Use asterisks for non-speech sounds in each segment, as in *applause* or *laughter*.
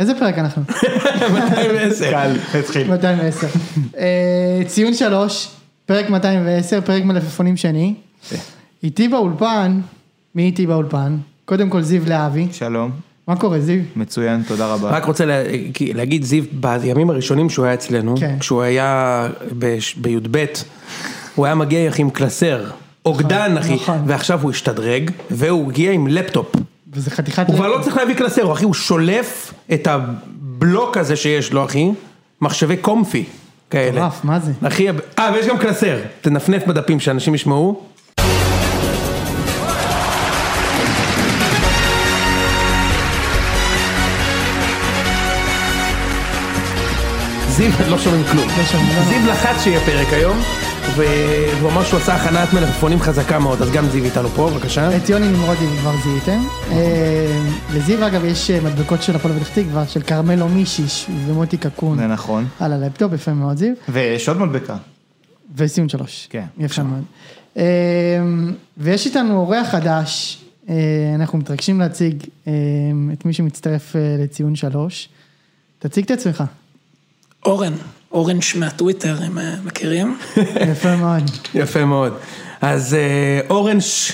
איזה פרק אנחנו? 210. קל, התחיל. 210. אה, ציון שלוש, פרק 210, פרק מלפפונים שני. איתי באולפן, מי איתי באולפן? קודם כל זיו להבי. שלום, מה קורה זיו? מצוין, תודה רבה. רק רוצה לה- להגיד, זיו, בימים הראשונים שהוא היה אצלנו, כן. כשהוא היה בי"ב, הוא היה מגיע עם קלסר, אוגדן אחי, נכון. ועכשיו הוא השתדרג, והוא הגיע עם לפטופ. וזה חתיכת... הוא כבר. לא צריך להביא קלסר, אחי, הוא שולף את הבלוק הזה שיש לו, אחי, מחשבי קומפי כאלה. מטורף, מה זה? אחי, אה, ויש גם קלסר, תנפנף בדפים שאנשים ישמעו. זיו, לא שומעים כלום. לא לא זיו לחץ שיהיה פרק היום, והוא אמר שהוא עשה הכנת מלפפונים חזקה מאוד, אז גם זיו איתנו פה, בבקשה. את יוני נמרודי כבר זיהיתם. אה, לזיו אגב יש אה, מדבקות של הפועל פתח תקווה, של כרמלו מישיש ומוטי קקון. זה נכון. על הלפטופ, יפה מאוד זיו. ויש עוד מדבקה. וציון שלוש. כן, יפה מאוד. אה, ויש איתנו אורח חדש, אנחנו מתרגשים להציג את מי שמצטרף לציון שלוש. תציג את עצמך. אורן, אורנש מהטוויטר, אם אה, מכירים. *laughs* יפה מאוד. יפה מאוד. אז אה, אורנש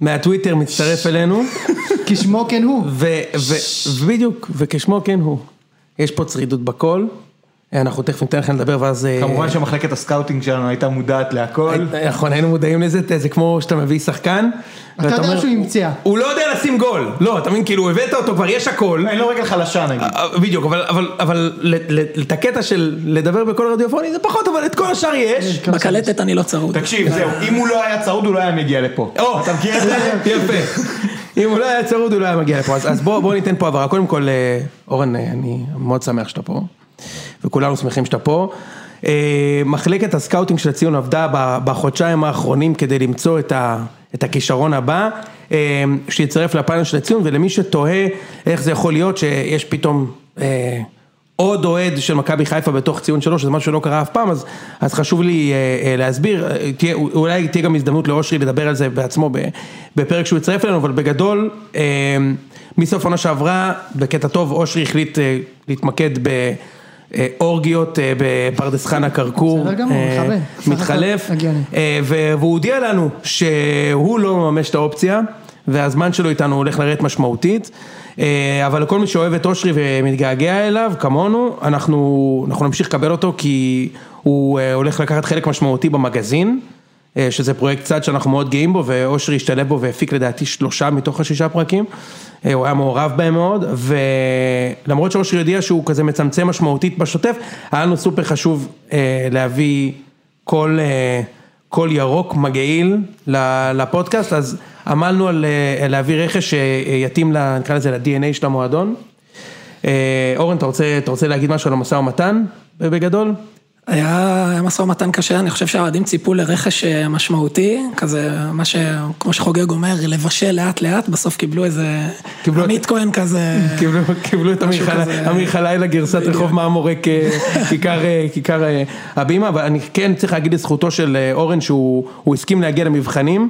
מהטוויטר מצטרף אלינו, *laughs* כשמו כן הוא. ו- ו- ובדיוק, וכשמו כן הוא. יש פה צרידות בקול, אנחנו תכף ניתן לכם לדבר ואז... אה, כמובן שמחלקת ה scouting שלנו הייתה מודעת להכל. נכון, היינו מודעים לזה, זה כמו שאתה מביא שחקן. ואתה יודע שהוא המציע. הוא לא יודע לשים גול, לא, אתה מבין, כאילו הבאת אותו, כבר יש הכל. אין לו רגל חלשה נגיד. אה, בדיוק, אבל, את הקטע של לדבר בקול רדיופוני זה פחות, אבל את כל השאר יש. בקלטת אני לא צרוד. תקשיב, זהו, אם הוא לא היה צרוד הוא לא היה מגיע לפה. או, אתה מכיר את זה? *laughs* יפה. אם הוא לא היה צרוד הוא לא היה מגיע לפה, אז אז בוא בוא ניתן פה הבהרה. קודם כל, אה, אורן, אה, אני מאוד שמח שאתה פה, וכולנו שמחים שאתה פה. אה, מחלקת ה scouting של הציון עבדה ב- בחודשיים האחרונים כדי למצוא את ה- את הכישרון הבא, אה, שיצטרף לפאנל של הציון, ולמי שתוהה איך זה יכול להיות שיש פתאום... אה, עוד אוהד של מכבי חיפה בתוך ציון שלוש, זה משהו שלא קרה אף פעם, אז, אז חשוב לי אה, אה, להסביר, תהיה, אולי תהיה גם הזדמנות לאושרי לדבר על זה בעצמו ב, בפרק שהוא יצטרף אלינו, אבל בגדול, אה, מסוף עונה שעברה, בקטע טוב, אושרי החליט אה, להתמקד באורגיות אה, בפרדס חנה כרכור, בסדר גמור, אה, מתחלף. אה, והוא הודיע לנו שהוא לא מממש את האופציה, והזמן שלו איתנו הולך לרדת משמעותית, אה, אבל לכל מי שאוהב את אושרי ומתגעגע אליו, כמונו, אנחנו, אנחנו נמשיך לקבל אותו כי הוא אה, הולך לקחת חלק משמעותי במגזין. אה, שזה פרויקט צד שאנחנו מאוד גאים בו, ואושרי השתלב בו והפיק לדעתי שלושה מתוך השישה פרקים, אה, הוא היה מעורב בהם מאוד, ולמרות שאושרי הודיע שהוא כזה מצמצם משמעותית בשוטף, היה לנו סופר חשוב אה, להביא אה, קול ירוק מגעיל לפודקאסט, אז עמלנו על להביא רכש שיתאים, נקרא לזה ל-DNA של המועדון. אורן, אתה רוצה, אתה רוצה להגיד משהו על המשא ומתן בגדול? היה היה משא ומתן קשה, אני חושב שהאוהדים ציפו לרכש אה, משמעותי, כזה, מה ש... כמו שחוגג אומר, לבשל לאט לאט, בסוף קיבלו איזה... קיבלו- עמית כהן כזה... *laughs* קיבלו, קיבלו את אמיר חלילה, גרסת רחוב מעמורק אה, *laughs* כיכר, אה, כיכר הבימה, אבל אני כן צריך להגיד לזכותו של אורן שהוא הוא הסכים להגיע למבחנים.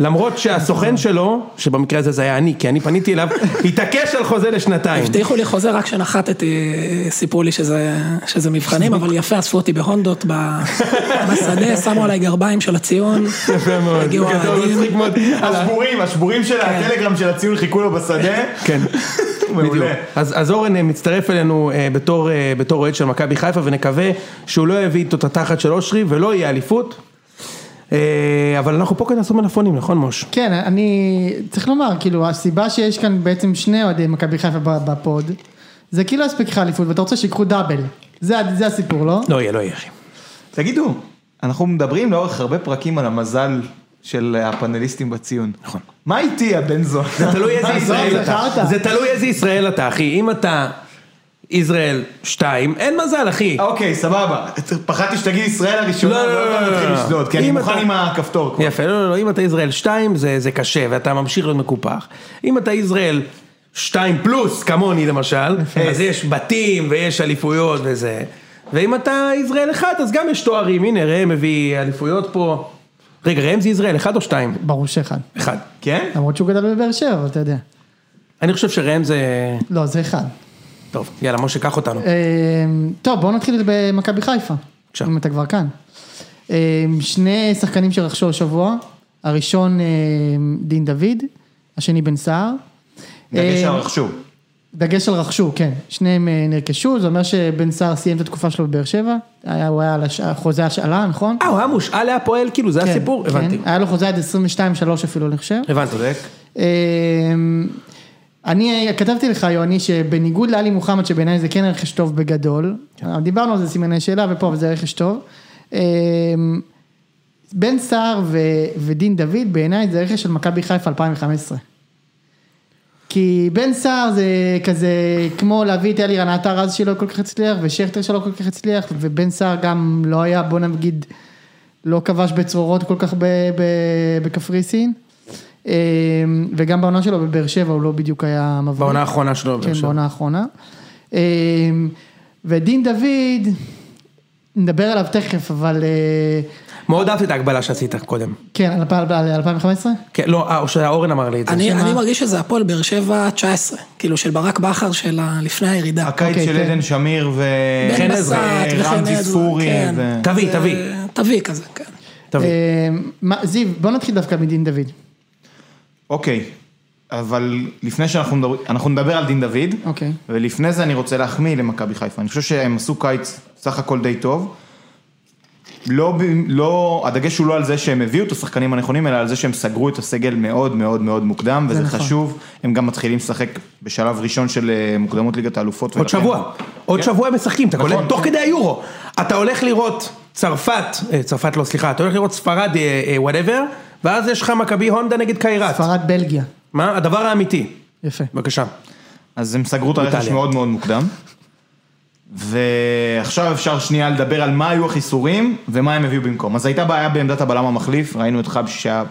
למרות שהסוכן שלו, שבמקרה הזה זה היה אני, כי אני פניתי אליו, *laughs* התעקש על חוזה לשנתיים. הבטיחו לי חוזה רק כשנחתתי, סיפרו לי שזה, שזה מבחנים, אבל יפה, אספו אותי בהונדות *laughs* בשדה, שמו עליי גרביים של הציון. יפה מאוד, הגיעו האוהדים. השבורים, השבורים של הטלגרם של הציון חיכו לו בשדה. כן. *laughs* מעולה. אז, אז אורן אה, מצטרף אלינו אה, בתור, אה, בתור אוהד של מכבי חיפה ונקווה שהוא לא יביא איתו את התחת של אושרי ולא יהיה אליפות. אה, אבל אנחנו פה כדי לעשות מלפונים, נכון מוש? כן, אני צריך לומר, כאילו, הסיבה שיש כאן בעצם שני אוהדי מכבי חיפה בפוד, זה כאילו הספיק לך אליפות ואתה רוצה שיקחו דאבל. זה, זה הסיפור, לא? לא יהיה, לא יהיה אחי. תגידו, אנחנו מדברים לאורך הרבה פרקים על המזל של הפאנליסטים בציון. נכון. מה איתי הבן זון? זה תלוי איזה ישראל זה אתה. זה תלוי איזה ישראל אתה, אחי. אם אתה ישראל 2, אין מזל, אחי. אוקיי, סבבה. פחדתי שתגיד ישראל הראשונה, לא, לא, לא, לא, נתחיל לא. לשדוד, כי אני אם מוכן אתה- עם הכפתור כבר. יפה, לא, לא, לא, אם אתה ישראל 2 זה, זה קשה ואתה ממשיך להיות מקופח. אם אתה ישראל 2 פלוס, כמוני למשל, אז יש בתים ויש אליפויות וזה. ואם אתה ישראל 1 אז גם יש תוארים, הנה ראם מביא אליפויות פה. רגע, ראם זה ישראל 1 או 2? ברור שאחד. 1. כן? למרות שהוא גדל בבאר שבע, אבל אתה יודע. אני חושב שראם זה... לא, זה אחד. טוב, יאללה, משה, קח אותנו. אה, טוב, בואו נתחיל במכבי חיפה. בבקשה. אם אתה כבר כאן. אה, שני שחקנים שרכשו השבוע, הראשון אה, דין דוד, השני בן סער. דגש על רכשו. דגש על רכשו, כן. שניהם נרכשו, זה אומר שבן סער סיים את התקופה שלו בבאר שבע. היה, הוא היה על הש- חוזה השאלה, נכון? אה, הוא היה מושאל להפועל, כאילו, זה כן, הסיפור? כן. הבנתי. היה לו חוזה עד 22-3 אפילו, אני חושב. הבנתי. צודק. אני כתבתי לך, יוני, שבניגוד לאלי מוחמד, שבעיניי זה כן רכש טוב בגדול, דיברנו על זה סימני שאלה, ופה, אבל זה רכש טוב. אמ, בן סער ו- ודין דוד, בעיניי זה רכש של מכבי חיפה 2015. כי בן סער זה כזה כמו להביא את אלירן עטר אז שלא כל כך הצליח, ושכטר שלא כל כך הצליח, ובן סער גם לא היה, בוא נגיד, לא כבש בצרורות כל כך ב- ב- בקפריסין. אמ, וגם בעונה שלו בבאר שבע הוא לא בדיוק היה מבריק. בעונה האחרונה שלו. כן, עכשיו. בעונה האחרונה. אמ, ודין דוד, נדבר עליו תכף, אבל אה, מאוד אהבתי את ההגבלה שעשית קודם. כן, על 2015? כן, לא, אה, או שאורן אמר לי את זה. אני, מרגיש שזה הפועל באר שבע 19, כאילו של ברק בכר של לפני הירידה. הקיץ אוקיי, של כן. עדן שמיר ו... בן חן עזרא, בסט וחן רמזי ספורי. כן. ו- תביא, זה- תביא. תביא כזה, כן. תביא. אמ, זיו, בוא נתחיל דווקא מדין דוד. אוקיי, אבל לפני שאנחנו מדברים, אנחנו נדבר על דין דוד, אוקיי. ולפני זה אני רוצה להחמיא למכבי חיפה, אני חושב שהם עשו קיץ סך הכל די טוב. לא, ב- לא, הדגש הוא לא על זה שהם הביאו את השחקנים הנכונים, אלא על זה שהם סגרו את הסגל מאוד מאוד מאוד מוקדם, זה וזה נכון. חשוב, הם גם מתחילים לשחק בשלב ראשון של אה, מוקדמות ליגת האלופות. עוד ולכן- שבוע, עוד כן. שבוע הם משחקים, אתה נכון, קולט? תוך כן. כדי היורו. אתה הולך לראות צרפת, אה, צרפת לא, סליחה, אתה הולך לראות ספרד, whatever, ואז יש לך מכבי הונדה נגד קיירת. ספרד בלגיה. מה? הדבר האמיתי. יפה. בבקשה. אז הם סגרו את הרכש. מאוד מאוד מוקדם. ועכשיו אפשר שנייה לדבר על מה היו החיסורים ומה הם הביאו במקום. אז הייתה בעיה בעמדת הבלם המחליף, ראינו את חבשי שהיה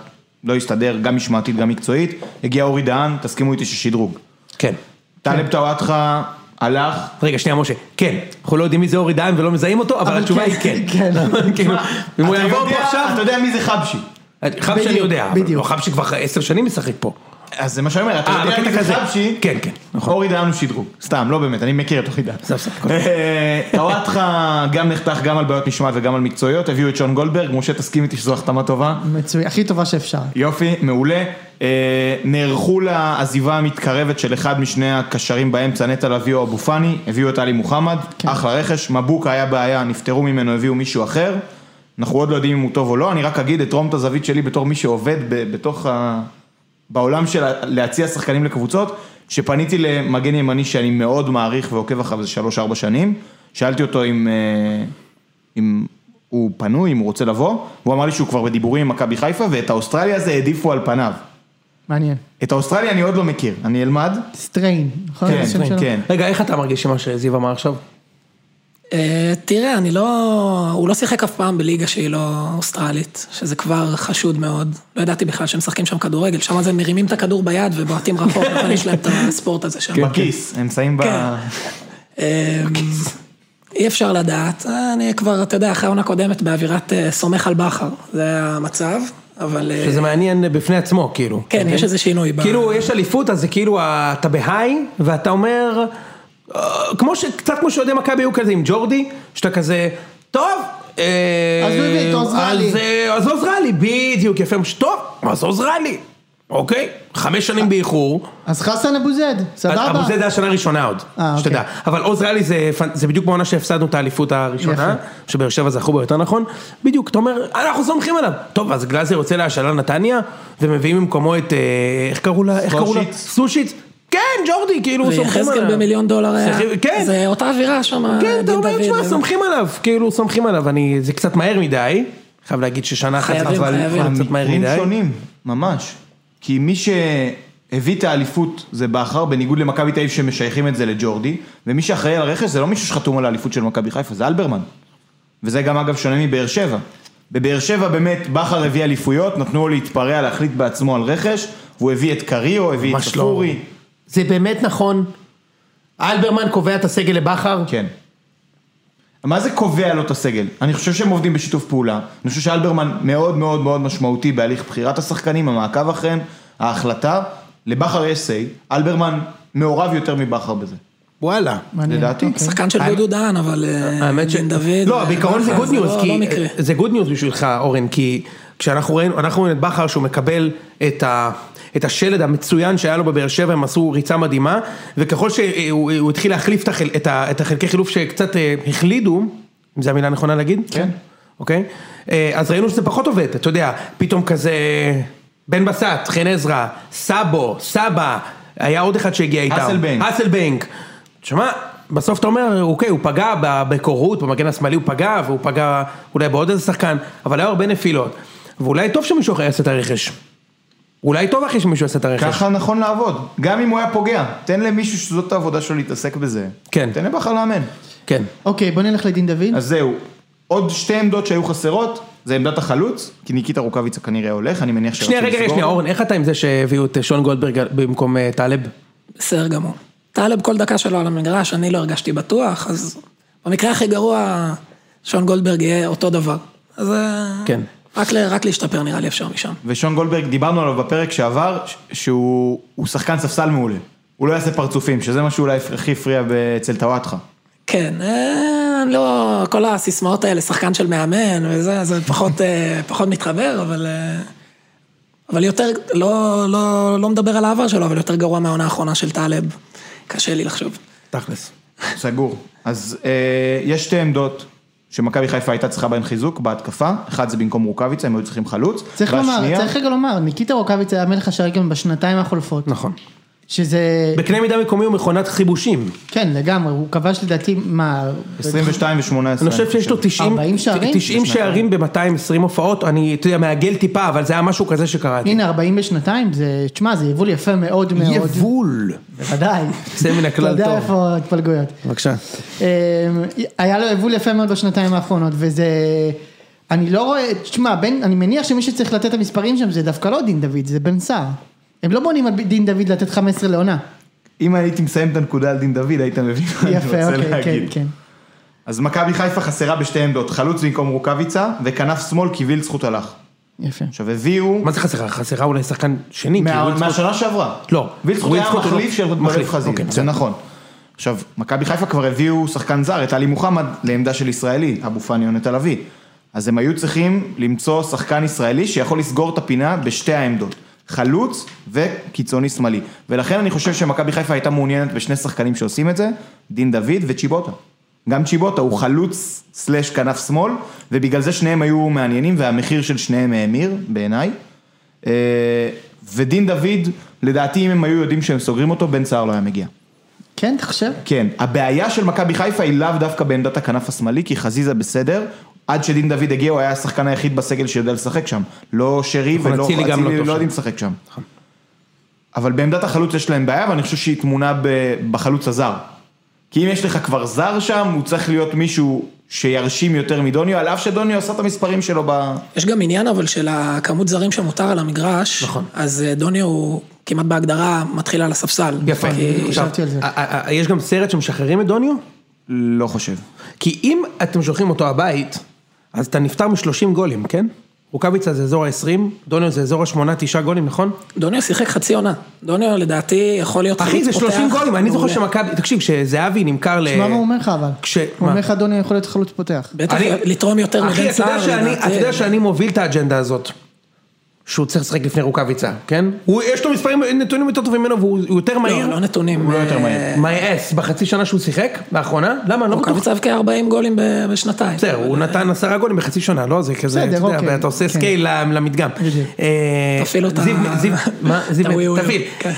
לא הסתדר, גם משמעתית, גם מקצועית. הגיע אורי דהן, תסכימו איתי ששדרוג. כן. טלב טוואטחה הלך, רגע, שנייה, משה. כן. אנחנו לא יודעים מי זה אורי דהן ולא מזהים אותו, אבל אבל התשובה כן, היא כן. *laughs* כן. *laughs* כאילו, אם הוא אתה יעבור יודע- פה עכשיו... אתה יודע מי זה חבשי. חבשי אני יודע, אבל בדיוק. לא, חבשי כבר עשר שנים משחק פה. אז זה מה שאני אומר, אתה אה, יודע מי זה. חבשי, כן, כן, נכון. אורי דהן הוא שדרוג. סתם, לא באמת, אני מכיר את אורי דהן. טוואטחה גם נחתך גם על בעיות משמעת וגם על מקצועיות, הביאו את שון גולדברג, משה תסכים איתי שזו החתמה טובה. מצוין, הכי טובה שאפשר. יופי, מעולה. אה, נערכו לעזיבה המתקרבת של אחד משני הקשרים באמצע, נטע לביא או אבו פאני, הביאו את עלי מוחמד, כן. אחלה רכש, מבוקה היה בעיה, נפטרו ממנו, הביאו מישהו אחר. אנחנו עוד לא יודעים אם הוא טוב או לא, אני רק אגיד, אתרום את הזווית שלי בתור מי שעובד ב- בתוך ה... בעולם של להציע שחקנים לקבוצות, שפניתי למגן ימני שאני מאוד מעריך ועוקב אחריו זה שלוש-ארבע שנים, שאלתי אותו אם, אה, אם הוא פנוי, אם הוא רוצה לבוא, הוא אמר לי שהוא כבר בדיבורים עם מכבי חיפה, ואת האוסטרלי הזה העדיפו על פניו. מעניין. את האוסטרלי אני עוד לא מכיר, אני אלמד. סטריין, נכון? כן? כן. רגע, איך אתה מרגיש עם מה שזיו אמר עכשיו? אה, תראה, אני לא, הוא לא שיחק אף פעם בליגה שהיא לא אוסטרלית, שזה כבר חשוד מאוד. לא ידעתי בכלל שהם משחקים שם כדורגל, שם אז הם מרימים את הכדור ביד ובועטים רחוק, *laughs* נכון, יש להם את הספורט הזה שם. בכיס, הם שמים ב... כן. אה, אי אפשר לדעת, אני כבר, אתה יודע, אחרי העונה קודמת באווירת אה, סומך על בכר, זה המצב, אבל... שזה מעניין בפני עצמו, כאילו. כן, יש איזה שינוי. כאילו, יש אליפות, אז זה כאילו, אתה בהיי, ואתה אומר, כמו ש... קצת כמו שאוהדי מכבי היו כזה עם ג'ורדי, שאתה כזה, טוב. אה, אז הוא הביא את רלי. אז, אה, אז עוז רלי, בדיוק, יפה, טוב, אז עוז רלי, אוקיי, חמש שנים באיחור. אז חסן אבו זד, סבבה? אבו זד היה שנה ראשונה עוד, אה, שתדע. אוקיי. אבל עוז ריאלי זה, זה בדיוק בעונה שהפסדנו את האליפות הראשונה, שבאר שבע זכו בו יותר נכון. בדיוק, אתה אומר, אנחנו סומכים עליו. טוב, אז גלאזר יוצא להשאלה נתניה, ומביאים במקומו את, אה? איך קראו לה? סושיץ. סושיץ. כן, ג'ורדי, כאילו, סומכים עליו. ויחזקאל במיליון דולר היה, כן. זה אותה אווירה שם, כן, אתה אומר, תשמע, סומכים עליו, כאילו, סומכים עליו. אני, זה קצת מהר מדי, חייב להגיד ששנה אחת, חייבים, אבל. קצת מהר מדי. שונים, ממש. כי מי שהביא את האליפות זה בכר, בניגוד למכבי תל אביב שמשייכים את זה לג'ורדי, ומי שאחראי על הרכש זה לא מישהו שחתום על האליפות של מכבי חיפה, זה אלברמן. וזה גם אגב שונה מבאר שבע. בבאר שבע באמת בכר הביא אליפויות, נתנו לו להתפרע, להחליט בעצמו על רכש, והוא הביא את קריו, הביא את ממש לא. זה באמת נכון. אלברמן קובע את הסגל לבכר. כן. מה זה קובע לו את הסגל? אני חושב שהם עובדים בשיתוף פעולה. אני חושב שאלברמן מאוד מאוד מאוד משמעותי בהליך בחירת השחקנים, המעקב אחריהם, ההחלטה. לבכר יש say, אלברמן מעורב יותר מבכר בזה. וואלה. לדעתי. אוקיי. שחקן של דודו דהן, אבל אה, האמת ש... בן דוד. לא, בעיקרון זה good news, לא- כי... לא מקרה. זה good news בשבילך, אורן, כי כשאנחנו רואים את בכר שהוא מקבל את ה... את השלד המצוין שהיה לו בבאר שבע, הם עשו ריצה מדהימה, וככל שהוא הוא התחיל להחליף את, החל, את, ה, את החלקי חילוף שקצת אה, החלידו, אם זו המילה הנכונה להגיד? כן. אוקיי? אה, אז ראינו שזה פחות עובד, אתה יודע, פתאום כזה בן בסט, חן עזרא, סאבו, סבא, היה עוד אחד שהגיע איתם. אסלבנק. אסלבנק. תשמע, בסוף אתה אומר, אוקיי, הוא פגע בקורות, במגן השמאלי הוא פגע, והוא פגע אולי בעוד איזה שחקן, אבל היה הרבה נפילות. ואולי טוב שמישהו אחר יעשה את הרכש. אולי טוב אחי שמישהו יעשה את הרכש. ככה נכון לעבוד, גם אם הוא היה פוגע, תן למישהו שזאת העבודה שלו להתעסק בזה. כן. תן לבכר לאמן. כן. אוקיי, בוא נלך לדין דוד. אז זהו, עוד שתי עמדות שהיו חסרות, זה עמדת החלוץ, כי ניקיטה רוקאביצה כנראה הולך, אני מניח שרצו שנייה, רגע, רגע, לסגור שנייה. אורן, איך אתה עם זה שהביאו את שון גולדברג במקום אה, טלב? בסדר גמור. טלב כל דקה שלו על המגרש, אני לא הרגשתי בטוח, אז במקרה הכי גרוע, שון גולדברג יהיה אותו דבר. אז אה, כן. רק, ל- רק להשתפר נראה לי אפשר משם. ושון גולדברג, דיברנו עליו בפרק שעבר, שהוא הוא שחקן ספסל מעולה. הוא לא יעשה פרצופים, שזה מה שאולי הכי הפריע אצל טוואטחה. כן, אה, לא, כל הסיסמאות האלה, שחקן של מאמן וזה, זה פחות, אה, פחות מתחבר, אבל... אה, אבל יותר, לא, לא, לא מדבר על העבר שלו, אבל יותר גרוע מהעונה האחרונה של טלב. קשה לי לחשוב. תכלס. סגור. אז אה, יש שתי עמדות שמכבי חיפה הייתה צריכה בהן חיזוק בהתקפה, אחד זה במקום רוקאביצה, הם היו צריכים חלוץ. צריך לומר, צריך רגע לומר, ניקיטה רוקאביץ היה מלך השערים בשנתיים החולפות. נכון. שזה, בקנה מידה מקומי הוא מכונת חיבושים. כן לגמרי, הוא כבש לדעתי, מה, 22 ו-18. אני חושב שיש לו 90 40 שערים? 90 שערים ב-220 הופעות, אני, אתה יודע, מעגל טיפה, אבל זה היה משהו כזה שקראתי. הנה 40 בשנתיים, זה, תשמע, זה יבול יפה מאוד מאוד. יבול. בוודאי. יוצא מן הכלל אתה יודע טוב. איפה ההתפלגויות. בבקשה. אמ, היה לו יבול יפה מאוד בשנתיים האחרונות, וזה... אני לא רואה, תשמע, אני מניח שמי שצריך לתת את המספרים שם זה דווקא לא דין דוד, זה בן סער. הם לא בונים על דין דוד לתת 15 לעונה. אם הייתי מסיים את הנקודה על דין דוד, היית מבין מה אני רוצה אוקיי, כן, להגיד. כן. אז מכבי חיפה חסרה בשתי עמדות, חלוץ במקום רוקאביצה, וכנף שמאל כי וילצחוט הלך. יפה. עכשיו הביאו, מה זה חסרה? חסרה אולי שחקן שני? מה- מהשנה שעברה. לא. וילצחוט היה לא- מחליף של מחליף, חזיזה, אוקיי, זה. נכון. עכשיו, מכבי חיפה כבר הביאו שחקן זר, את עלי מוחמד, לעמדה של ישראלי, אבו פאני יונט לביא. אז הם היו צריכים למצוא שחקן ישראלי שיכול לסגור את הפינה בשתי העמדות. חלוץ וקיצוני שמאלי. ולכן אני חושב שמכבי חיפה הייתה מעוניינת בשני שחקנים שעושים את זה, דין דוד וצ'יבוטה. גם צ'יבוטה הוא חלוץ סלאש כנף שמאל, ובגלל זה שניהם היו מעניינים, והמחיר של שניהם האמיר, בעיניי. אה, ודין דוד, לדעתי אם הם היו יודעים שהם סוגרים אותו, בן סער לא היה מגיע. כן, אתה חושב? כן, הבעיה של מכבי חיפה היא לאו דווקא בעמדת הכנף השמאלי, כי חזיזה בסדר, עד שדין דוד הגיע הוא היה השחקן היחיד בסגל שיודע לשחק שם. לא שרי נכון, ולא אצילי לא לא. יודעים לשחק שם. אבל בעמדת החלוץ יש להם בעיה, ואני חושב שהיא טמונה ב- בחלוץ הזר. כי אם יש לך כבר זר שם, הוא צריך להיות מישהו שירשים יותר מדוניו, על אף שדוניו עשה את המספרים שלו ב... יש גם עניין אבל של הכמות זרים שמותר על המגרש. נכון. אז אה, דוניו הוא כמעט בהגדרה מתחיל על הספסל. יפה. חשבתי על זה. ה- ה- ה- יש גם סרט שמשחררים את דוניו? לא חושב. כי אם אתם שולחים אותו הבית, אז אתה נפטר מ-30 גולים, כן? רוקאביצה זה אזור ה-20, דוניו זה אזור ה-8-9 גולים, נכון? דוניו שיחק חצי עונה. דוניו לדעתי יכול להיות אחי, זה 30 פותח גולים, אני זוכר. שמכבי, תקשיב, כשזהבי נמכר ל... תשמע מה הוא אומר לך אבל. כש- הוא? אומר לך דוני יכול להיות חלוץ פותח. בטח אני- לתרום יותר מבן אחי, סער. לדעתי. אתה יודע שאני מוביל את האג'נדה הזאת. שהוא צריך לשחק לפני רוקאביצה, כן? הוא, יש לו מספרים, נתונים יותר טובים ממנו והוא הוא יותר מהיר. לא, לא נתונים. הוא לא יותר מהיר. מייאס, בחצי שנה שהוא שיחק, לאחרונה? למה? אני לא בטוח. רוקאביצה הבקיע 40 גולים בשנתיים. בסדר, הוא נתן עשרה גולים בחצי שנה, לא? זה כזה, אתה יודע, אוקיי, ואתה עושה כן. scale למדגם. אה, תפעיל אותה. זיו, זיו, מה? *laughs* זיו. תפעיל. אה,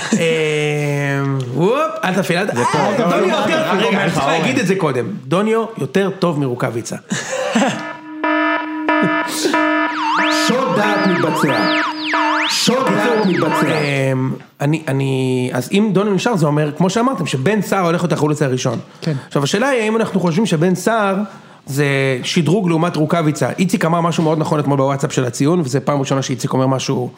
וופ, אל תפעיל, אל תפעיל. אה, לא, לא, רגע, אני צריך אורן. להגיד את זה קודם. דוניו יותר טוב מרוקאביצה. *laughs* שוד דעת מתבצע. שוד דעת מתבצע. אני, אני, אז אם דוניו נשאר זה אומר, כמו שאמרתם, שבן סער הולך להיות החלוץ הראשון. כן. עכשיו השאלה היא האם אנחנו חושבים שבן סער זה שדרוג לעומת רוקאביצה. איציק אמר משהו מאוד נכון אתמול בוואטסאפ של הציון, וזה פעם ראשונה שאיציק אומר משהו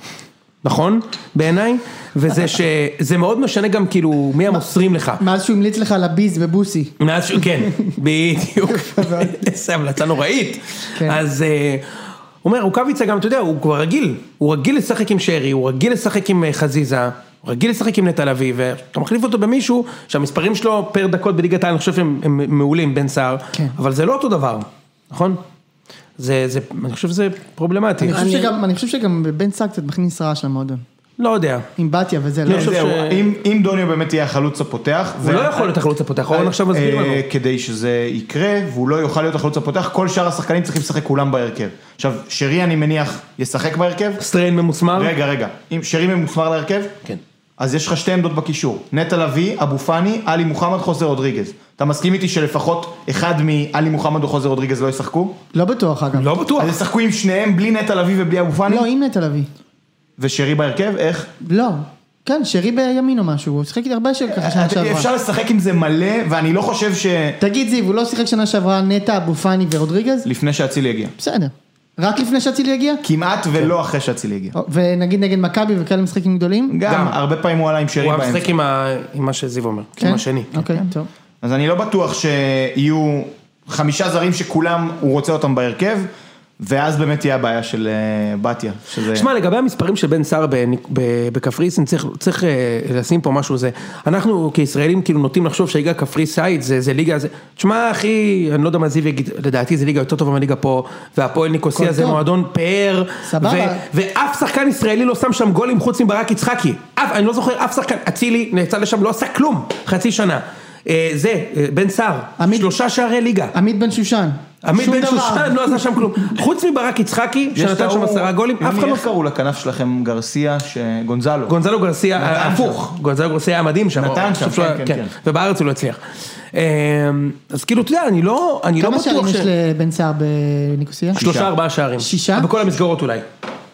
נכון בעיניי, וזה שזה *laughs* מאוד משנה גם כאילו מי המוסרים לך. מאז שהוא המליץ לך על הביז ובוסי. מאז שהוא, כן, *laughs* בדיוק, *laughs* איזה המלצה נוראית. כן. אז אה, הוא אומר, רוקאביצה גם, אתה יודע, הוא כבר רגיל, הוא רגיל לשחק עם שרי, הוא רגיל לשחק עם אה, חזיזה, הוא רגיל לשחק עם נטע לביא, ואתה מחליף אותו במישהו שהמספרים שלו פר דקות בליגת העל, אני חושב שהם הם מעולים, בן סער, כן. אבל זה לא אותו דבר, נכון? זה, זה, אני חושב שזה פרובלמטי. אני חושב אני- שגם- אני חושב שגם בן סער קצת מכניס רעש למועדון. לא יודע. עם בתיה וזה, לא. חושב זהו, ש- אם- אם דוניו באמת יהיה החלוץ הפותח, הוא לא יכול להיות החלוץ הפותח, אורן עכשיו מסביר לנו. אה, כדי שזה יקרה, והוא לא יוכל להיות החלוץ הפותח, כל שאר השחקנים צריכים לשחק כולם בהרכב. עכשיו, שרי אני מניח ישחק בהרכב. סטריין ממוסמר? רגע, רגע, אם שרי ממוסמר להרכב? כן. אז יש לך שתי עמדות בקישור, נטע לביא, אבו פאני, עלי מוחמד, חוזה רודריגז. אתה מסכים איתי שלפחות אחד מעלי מוחמד או חוזה רודריגז לא ישחקו? לא בטוח אגב. לא בטוח. אז ישחקו עם שניהם בלי נטע לביא ובלי אבו פאני? לא, עם נטע לביא. ושרי בהרכב, איך? לא. כן, שרי בימין או משהו, הוא שיחק איתי הרבה של ככה שנה שעברה. אפשר לשחק עם זה מלא, ואני לא חושב ש... תגיד זיו, הוא לא שיחק שנה שעברה נטע, אבו פאני ורודריגז? לפני שאצילי יגיע. בסדר. רק לפני שאצילי יגיע? כמעט ולא אחרי שאצילי יגיע. ונגיד נגד מכבי וכאלה משחקים גדולים? גם, הרבה פעמים הוא עלה עם שרי הוא היה באמצע. משחק עם מה שזיו אומר, כן? עם השני. אוקיי, טוב. אז אני לא בטוח שיהיו חמישה זרים שכולם, הוא רוצה אותם בהרכב, ואז באמת תהיה הבעיה של אה, בתיה. שזה... שמע, לגבי המספרים של בן סער בקפריסין, צריך, צריך אה, לשים פה משהו זה. אנחנו כישראלים כאילו נוטים לחשוב שהליגה הקפריסאית זה, זה ליגה, זה... תשמע אחי, אני לא יודע מה זיו יגיד, לדעתי זה ליגה יותר טובה מהליגה פה, והפועל ניקוסיה זה טוב. מועדון פאר, סבבה. ו- ואף שחקן ישראלי לא שם שם גולים חוץ מברק יצחקי. אף, אני לא זוכר אף שחקן, אצילי נעצר לשם, לא עשה כלום, חצי שנה. אה, זה, אה, בן סער, שלושה שערי ליגה. עמית בן שושן. עמית בן. שושן לא עשה שם כלום. חוץ מברק יצחקי, שנתן שם עשרה גולים, אף אחד לא... איך קראו לכנף שלכם גרסיה, ש- גונזלו. גונזלו גרסיה, נתן הפוך, גונזלו גרסיה היה מדהים שם, נתן שם, כן, היה- כן, כן. ובארץ הוא לא הצליח. אמ, אז כאילו, אתה יודע, אני לא, אני לא כמה שערים בטוח יש ש... לבן סער בניקוסיה? שלושה ארבעה שערים. שישה? בכל המסגרות אולי.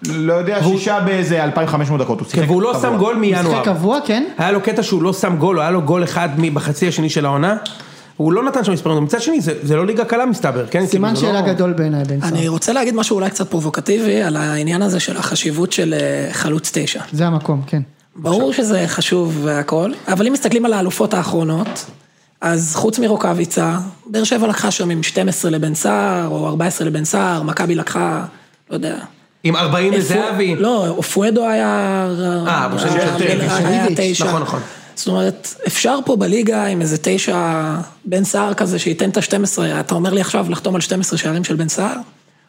לא יודע, שישה באיזה 2,500 דקות, הוא כן, שיחק והוא לא קבוע. שם גול משחק מינואר. קבוע, כן? היה לו קטע שהוא לא שם גול, היה לו גול אחד בחצי השני של העונה. הוא לא נתן שם מספרים, מצד שני זה זה לא ליגה קלה מסתבר, כן? סימן זה שאלה לא- גדול בעיניי בן סער. אני רוצה להגיד משהו אולי קצת פרובוקטיבי על העניין הזה של החשיבות של אה, חלוץ תשע. זה המקום, כן. ברור שזה חשוב והכל, אבל אם מסתכלים על האלופות האחרונות, אז חוץ מרוקאביצה, באר שבע לקחה שם עם 12 לבן סער, או 14 לבן סער, מכבי לקחה, לא יודע. עם 40 לזהבי. לא, אופואדו היה... אה, שליביץ'. תשע. נכון, נכון. זאת אומרת, אפשר פה בליגה עם איזה תשע, בן סער כזה שייתן את ה-12, אתה אומר לי עכשיו לחתום על 12 שערים של בן סער?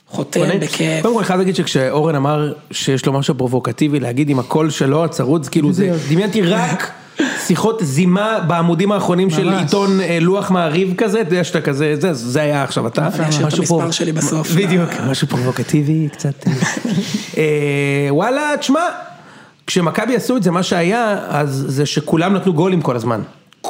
חותם בכיף. קודם כל אני חייב להגיד שכשאורן אמר שיש לו משהו פרובוקטיבי להגיד עם הקול שלו הצרוד, כאילו זה. דמיינתי רק שיחות זימה בעמודים האחרונים של. עיתון אה, לוח מעריב כזה, אתה יודע שאתה כזה, זה, זה היה עכשיו אתה. אני אשאיר את משהו המספר פה- שלי בסוף. בדיוק, משהו פרובוקטיבי קצת. אה. *laughs* אה, וואלה, תשמע, כשמכבי עשו את זה, מה שהיה, אז זה שכולם נתנו גולים כל הזמן.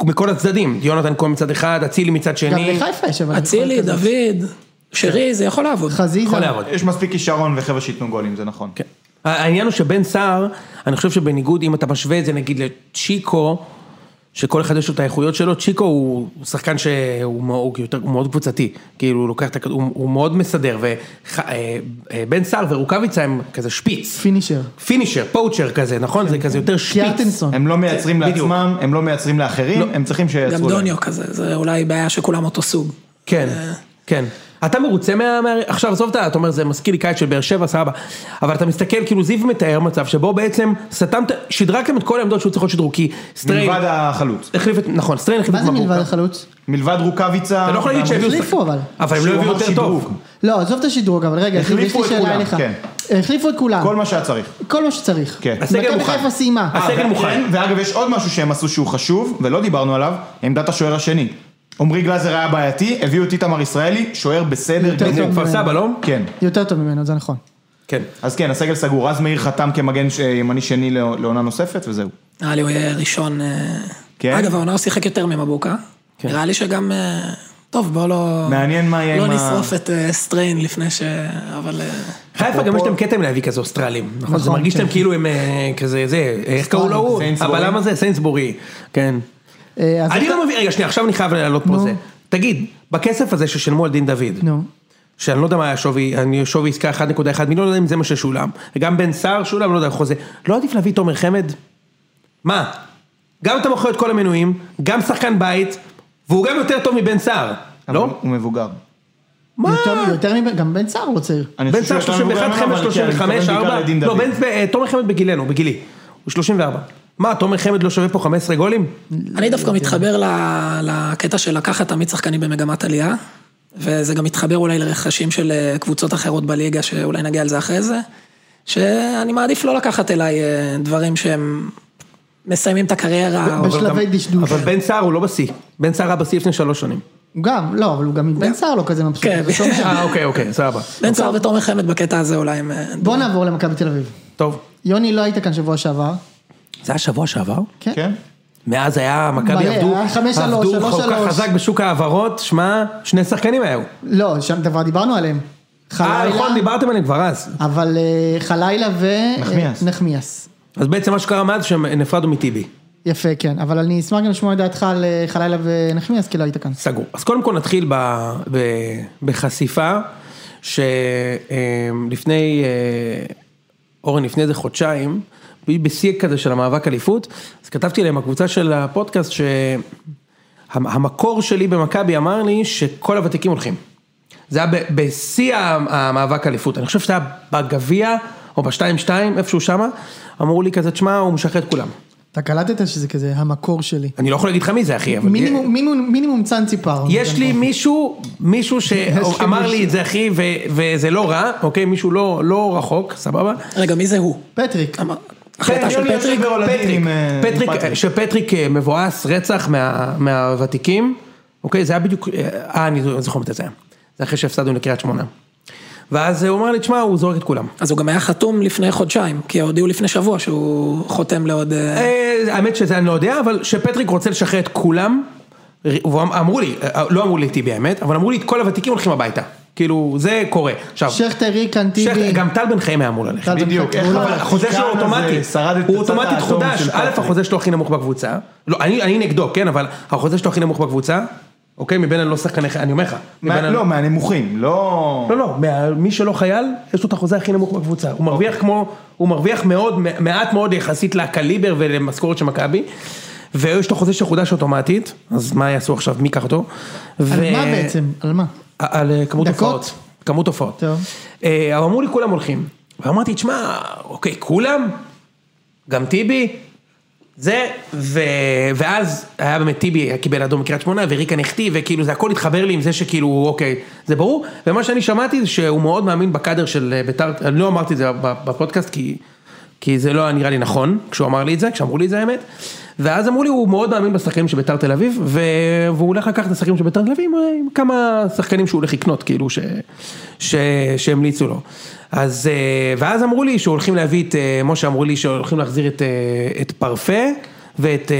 מכל הצדדים, יונתן כהן מצד אחד, אצילי מצד גם שני. לחיפה יש אבל... אצילי. דוד, שרי, זה יכול לעבוד. חזיזה. יכול לעבוד. יש מספיק כישרון וחבר'ה שייתנו גולים, זה נכון. כן. העניין הוא שבן סער, אני חושב שבניגוד, אם אתה משווה את זה נגיד לצ'יקו, שכל אחד יש לו את האיכויות שלו, צ'יקו הוא שחקן שהוא מאוד, יותר, הוא מאוד קבוצתי, כאילו הוא לוקח את הכדור, הוא, הוא מאוד מסדר, ובן סער ורוקאביצה הם כזה שפיץ, finisher. finisher, poacher כזה, נכון? זה כזה יותר שפיץ. קיארטנסון. הם לא מייצרים בדיוק. לעצמם, הם לא מייצרים לאחרים, הם צריכים שייצרו גם להם. דוניו כזה, זה אולי בעיה שכולם אותו סוג. כן, כן. אתה מרוצה מה... מה- עכשיו עזוב אתה, אתה אומר זה מזכיר לי קיץ של באר שבע, סבבה. אבל אתה מסתכל, כאילו זיו מתאר מצב שבו בעצם סתמת, שדרגתם את כל העמדות שהוא צריך להיות שדרוג, כי סטריין, מלבד החלוץ. החליף את, נכון, סטריין החליף מה את זה מבוקה. מלבד החלוץ? מלבד רוקאביצה. אתה לא יכול להגיד שהביאו... החליפו, אבל. אבל הם לא הביאו יותר טוב. לא, עזוב את השדרוג, אבל רגע, יש לי החליפו את שאלה אליך. כן. החליפו את כולם. כל מה שהיה צריך. כל מה שצריך. כן. הסגל מכבי מוכן. חיפה סיימה. הסגל אה, מוכן. כן, ואגב, יש עוד משהו שהם עשו שהוא חשוב, ולא דיברנו עליו, עמדת השוער השני. עמרי גלאזר היה בעייתי, הביאו את איתמר ישראלי, שוער בסדר. יותר גמור. טוב. כפר סבא, לא? כן. יותר טוב ממנו, זה נכון. כן. אז כן, הסגל סגור, רז מאיר חתם כמגן ימני שני לא- לעונה נוספת, וזהו. נראה לי הוא יהיה ראשון. אה, כן? אגב, העונה הוא שיחק יותר ממבוקה. נראה לי שגם... אה, טוב, בוא לא... מעניין מה יהיה לא עם ה- נשרוף את אה, סטריין לפני ש... אבל... חיפה גם יש להם קטע עם להביא כזה אוסטרלים, נכון? זה נכון, מרגיש כן. להם כאילו הם כזה, זה, איך קראו לו? סיינסבורי. הבלם הזה? סיינסבורי, כן. אה, אני לא מבין, רגע שנייה, עכשיו אני חייב לעלות פה. זה. תגיד, בכסף הזה ששילמו על דין דוד. שאני לא יודע מה היה שווי, אני שווי עסקה 1.1 מיליון, לא יודע אם זה מה ששולם, וגם בן סער שולם, לא יודע, חוזה, לא עדיף להביא תומר חמד? מה? גם אתה מוכר את כל המנויים, גם שחקן בית, והוא גם יותר טוב מבן סער, לא? הוא מבוגר. מה? יותר- יותר מבן, גם בן סער לא צעיר. בן סער שהוא יותר 31, מבוגר ממנו, חמד אבל כן, אני 35, מתכוון בעיקר 4, לדין לא, אה, תומר חמד בגילנו, בגילי, הוא 34. מה, תומר חמד לא שווה פה 15 גולים? אני דווקא מתחבר ל- לקטע של לקחת תמיד שחקנים במגמת עלייה, וזה גם מתחבר אולי לרכשים של אה, קבוצות אחרות בליגה, שאולי נגיע לזה אחרי זה, שאני מעדיף לא לקחת אליי אה, דברים שהם מסיימים את הקריירה. בשלבי דשדוש. אבל בן סער הוא לא בשיא. בן סער היה בשיא לפני שלוש שנים. הוא גם, לא, אבל הוא גם בן סער לא כזה מבסוט. כן. זה. אה, אוקיי, אוקיי, סבבה. בן סער ותומר חמד בקטע הזה אולי הם... אה, בוא נעבור למכבי תל אביב. טוב. יוני, לא היית כאן שבוע שעבר. זה היה שבוע שעבר? כן. כן? מאז היה, מכבי עבדו, עבדו כל כך. חזק בשוק ההעברות, שמע, שני שחקנים היו. לא, שם דבר דיברנו עליהם. אה, חלילה, נכון, דיברתם עליהם כבר אז. אבל אה, חלילה נחמיאס. ונחמיאס. אז בעצם מה שקרה מאז שהם נפרדו מטיבי. יפה, כן. אבל אני אשמח גם לשמוע את דעתך על אה, חלילה ונחמיאס, כי לא היית כאן. סגור. אז קודם כל נתחיל ב, ב, בחשיפה, שלפני, אורן, לפני איזה חודשיים, בשיא כזה של המאבק אליפות, אז כתבתי להם בקבוצה של הפודקאסט שהמקור שלי במכבי אמר לי שכל הוותיקים הולכים. זה היה בשיא המאבק אליפות, אני חושב שזה היה בגביע או בשתיים שתיים, איפשהו שמה, אמרו לי כזה, תשמע, הוא משחרר את כולם. אתה קלטת שזה כזה המקור שלי. אני לא יכול להגיד לך מי זה אחי, אבל... מינימום- מינימום מינימום צאנציפר. יש לי מישהו, מישהו שאמר *laughs* לי את זה אחי, ו- וזה לא רע, אוקיי, מישהו לא, לא רחוק, סבבה? רגע, מי זה הוא? פטריק. החלטה של יוני יושב פטריק? פטריק, אה. שפטריק אה, מבואס רצח מה- מהוותיקים, אוקיי, זה היה בדיוק, אה, אני זוכר מתי זה היה, זה אחרי שהפסדנו לקריית שמונה. ואז הוא אמר לי, תשמע, הוא זורק את כולם. אז הוא גם היה חתום לפני חודשיים, כי הודיעו לפני שבוע שהוא חותם לעוד... אה, אה, האמת שזה אני לא יודע, אבל שפטריק רוצה לשחרר את כולם, ואמרו לי, אה, לא אמרו לי טיבי האמת, אבל אמרו לי את כל הוותיקים הולכים הביתה. כאילו, זה קורה. עכשיו, שכטר, ריקן, שכטר, טיבי. גם טל בן חיים היה אמור ללכת. טל בן בדיוק, לא- אבל החוזה שלו אוטומטי, הוא אוטומטית חודש, א'. החוזה שלו הכי נמוך בקבוצה, לא, אני אני נגדו, כן, אבל החוזה שלו הכי נמוך בקבוצה, אוקיי, מבין הלא שחקני, אני אומר לך, לא, מהנמוכים, לא... לא, לא, מי שלא חייל, יש לו את החוזה הכי נמוך בקבוצה, הוא מרוויח כמו, הוא מרוויח מאוד, מעט מאוד יחסית לקליבר ולמשכורת של מכבי, ויש לו חוזה שחודש אוטומטית, אז מה יעשו עכשיו, מי ייקח אותו? על מה בעצם? על מה? על אה, כמות? הופעות. כמות הופעות. טוב. אה, אבל אמרו לי כולם הולכים. ואמרתי, תשמע, אוקיי, כולם? גם טיבי? זה, ו... ואז היה באמת טיבי קיבל אדום בקריית שמונה וריקן החטיא וכאילו זה הכל התחבר לי עם זה שכאילו אוקיי זה ברור ומה שאני שמעתי זה שהוא מאוד מאמין בקאדר של אה, בית"ר, אני לא אמרתי את זה בפודקאסט כי, כי זה לא היה נראה לי נכון כשהוא אמר לי את זה, כשאמרו לי את זה האמת ואז אמרו לי הוא מאוד מאמין בשחקנים של בית"ר תל אביב ו... והוא הולך לקחת את השחקנים של בית"ר תל אביב עם, כמה שחקנים שהוא הולך לקנות כאילו ש... ש... שהמליצו לו אז אה, ואז אמרו לי שהולכים להביא את, אה, משה אמרו לי שהולכים להחזיר את, אה, את פרפה ואת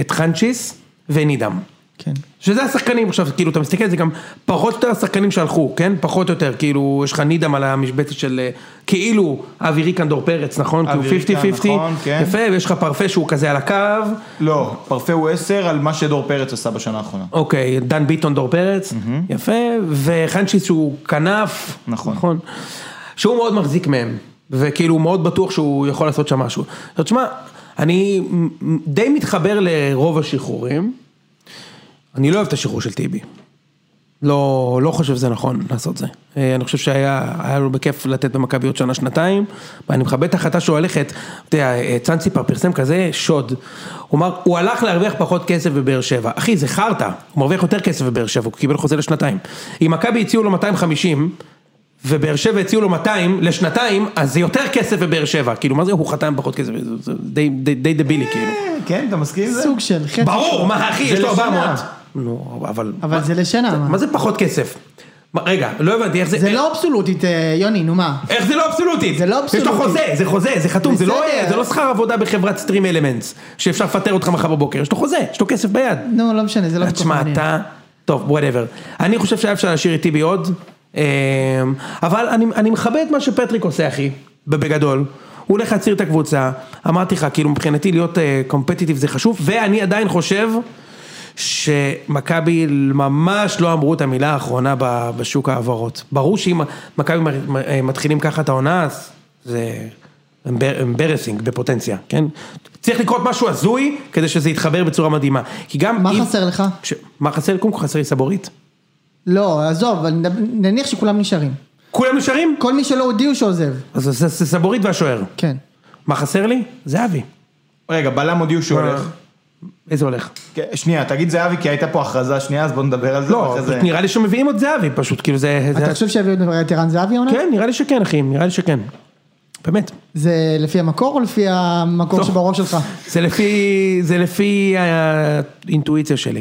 את חנצ'יס ונידם. כן. שזה השחקנים עכשיו, כאילו אתה מסתכל על זה גם פחות או יותר השחקנים שהלכו, כן? פחות או יותר, כאילו יש לך נידם על המשבצת של אה, כאילו אבי ריקן דור פרץ, נכון? כאילו אבי ריקן, 50-50, נכון, כן. יפה, ויש לך פרפה שהוא כזה על הקו, לא, פרפה הוא 10 על מה שדור פרץ עשה בשנה האחרונה. אוקיי, דן ביטון דור פרץ, יפה, וחנצ'יס שהוא כנף, נכון. שהוא מאוד מחזיק מהם, וכאילו הוא מאוד בטוח שהוא יכול לעשות שם משהו. עכשיו תשמע, אני די מתחבר לרוב השחרורים, אני לא אוהב את השחרור של טיבי. לא, לא חושב שזה נכון לעשות זה. אה, אני חושב שהיה היה לו בכיף לתת במכבי עוד שנה, שנתיים, ואני מכבד את ההחלטה שהוא הולכת, אתה יודע, אה, צאנציפר פרסם כזה שוד. הוא אמר, הוא הלך להרוויח פחות כסף בבאר שבע. אחי, זה חרטא, הוא מרוויח יותר כסף בבאר שבע, הוא קיבל חוזה לשנתיים. אם מכבי הציעו לו 250, ובאר שבע הציעו לו 200 לשנתיים, אז זה יותר כסף בבאר שבע. כאילו, מה זה הוא חתם פחות כסף? זה די- די די דבילי, כאילו. כן, אתה מסכים עם זה? סוג של חצי. ברור, מה אחי, יש לו לשנה. 400. נו, אבל... אבל זה לשנה. מה? מה זה פחות כסף? רגע, לא הבנתי איך זה... זה לא אבסולוטית, אה, יוני, נו מה? איך זה לא אבסולוטית? זה לא יש לו אבסולוטית. חוזה, זה חוזה, זה חתום, זה לא, לא שכר עבודה בחברת StreamElements, שאפשר לפטר אותך מחר בבוקר, יש לו חוזה, יש לו כסף ביד. נו, לא משנה, זה לא תשמע. אתה... טוב, whatever. אני חושב שהיה אפשר להשאיר את טיבי עוד, אמ, אבל אני, אני מכבד את מה שפטריק עושה, אחי, בגדול. הוא הולך להצעיר את הקבוצה, אמרתי לך, כאילו מבחינתי להיות competitive זה חשוב, ואני עדיין חושב שמכבי ממש לא אמרו את המילה האחרונה ב- בשוק ההעברות. ברור שאם מכבי מ- מתחילים ככה את העונה, אז זה embarrassing בפוטנציה, כן? צריך לקרות משהו הזוי כדי שזה יתחבר בצורה מדהימה. כי גם מה אם- חסר לך? ש... מה חסר? קודם כל חסר לי סבורית. לא, עזוב, נניח שכולם נשארים. כולם נשארים? כל מי שלא הודיעו שעוזב. אז זה, זה סבורית והשוער. כן. מה חסר לי? זהבי. רגע, בלם הודיעו שהוא הולך. איזה הולך? כן, שנייה, תגיד זהבי, כי הייתה פה הכרזה שנייה, אז בוא נדבר על זה. לא, נראה לי שמביאים עוד זהבי פשוט, כאילו זה... זה- אתה חושב שיביאו את ערן זהבי העונה? כן, נראה לי שכן, אחי, נראה לי שכן. באמת. זה לפי המקור או לפי המקור לא. שבראש שלך? *laughs* זה לפי, זה לפי האינטואיציה שלי.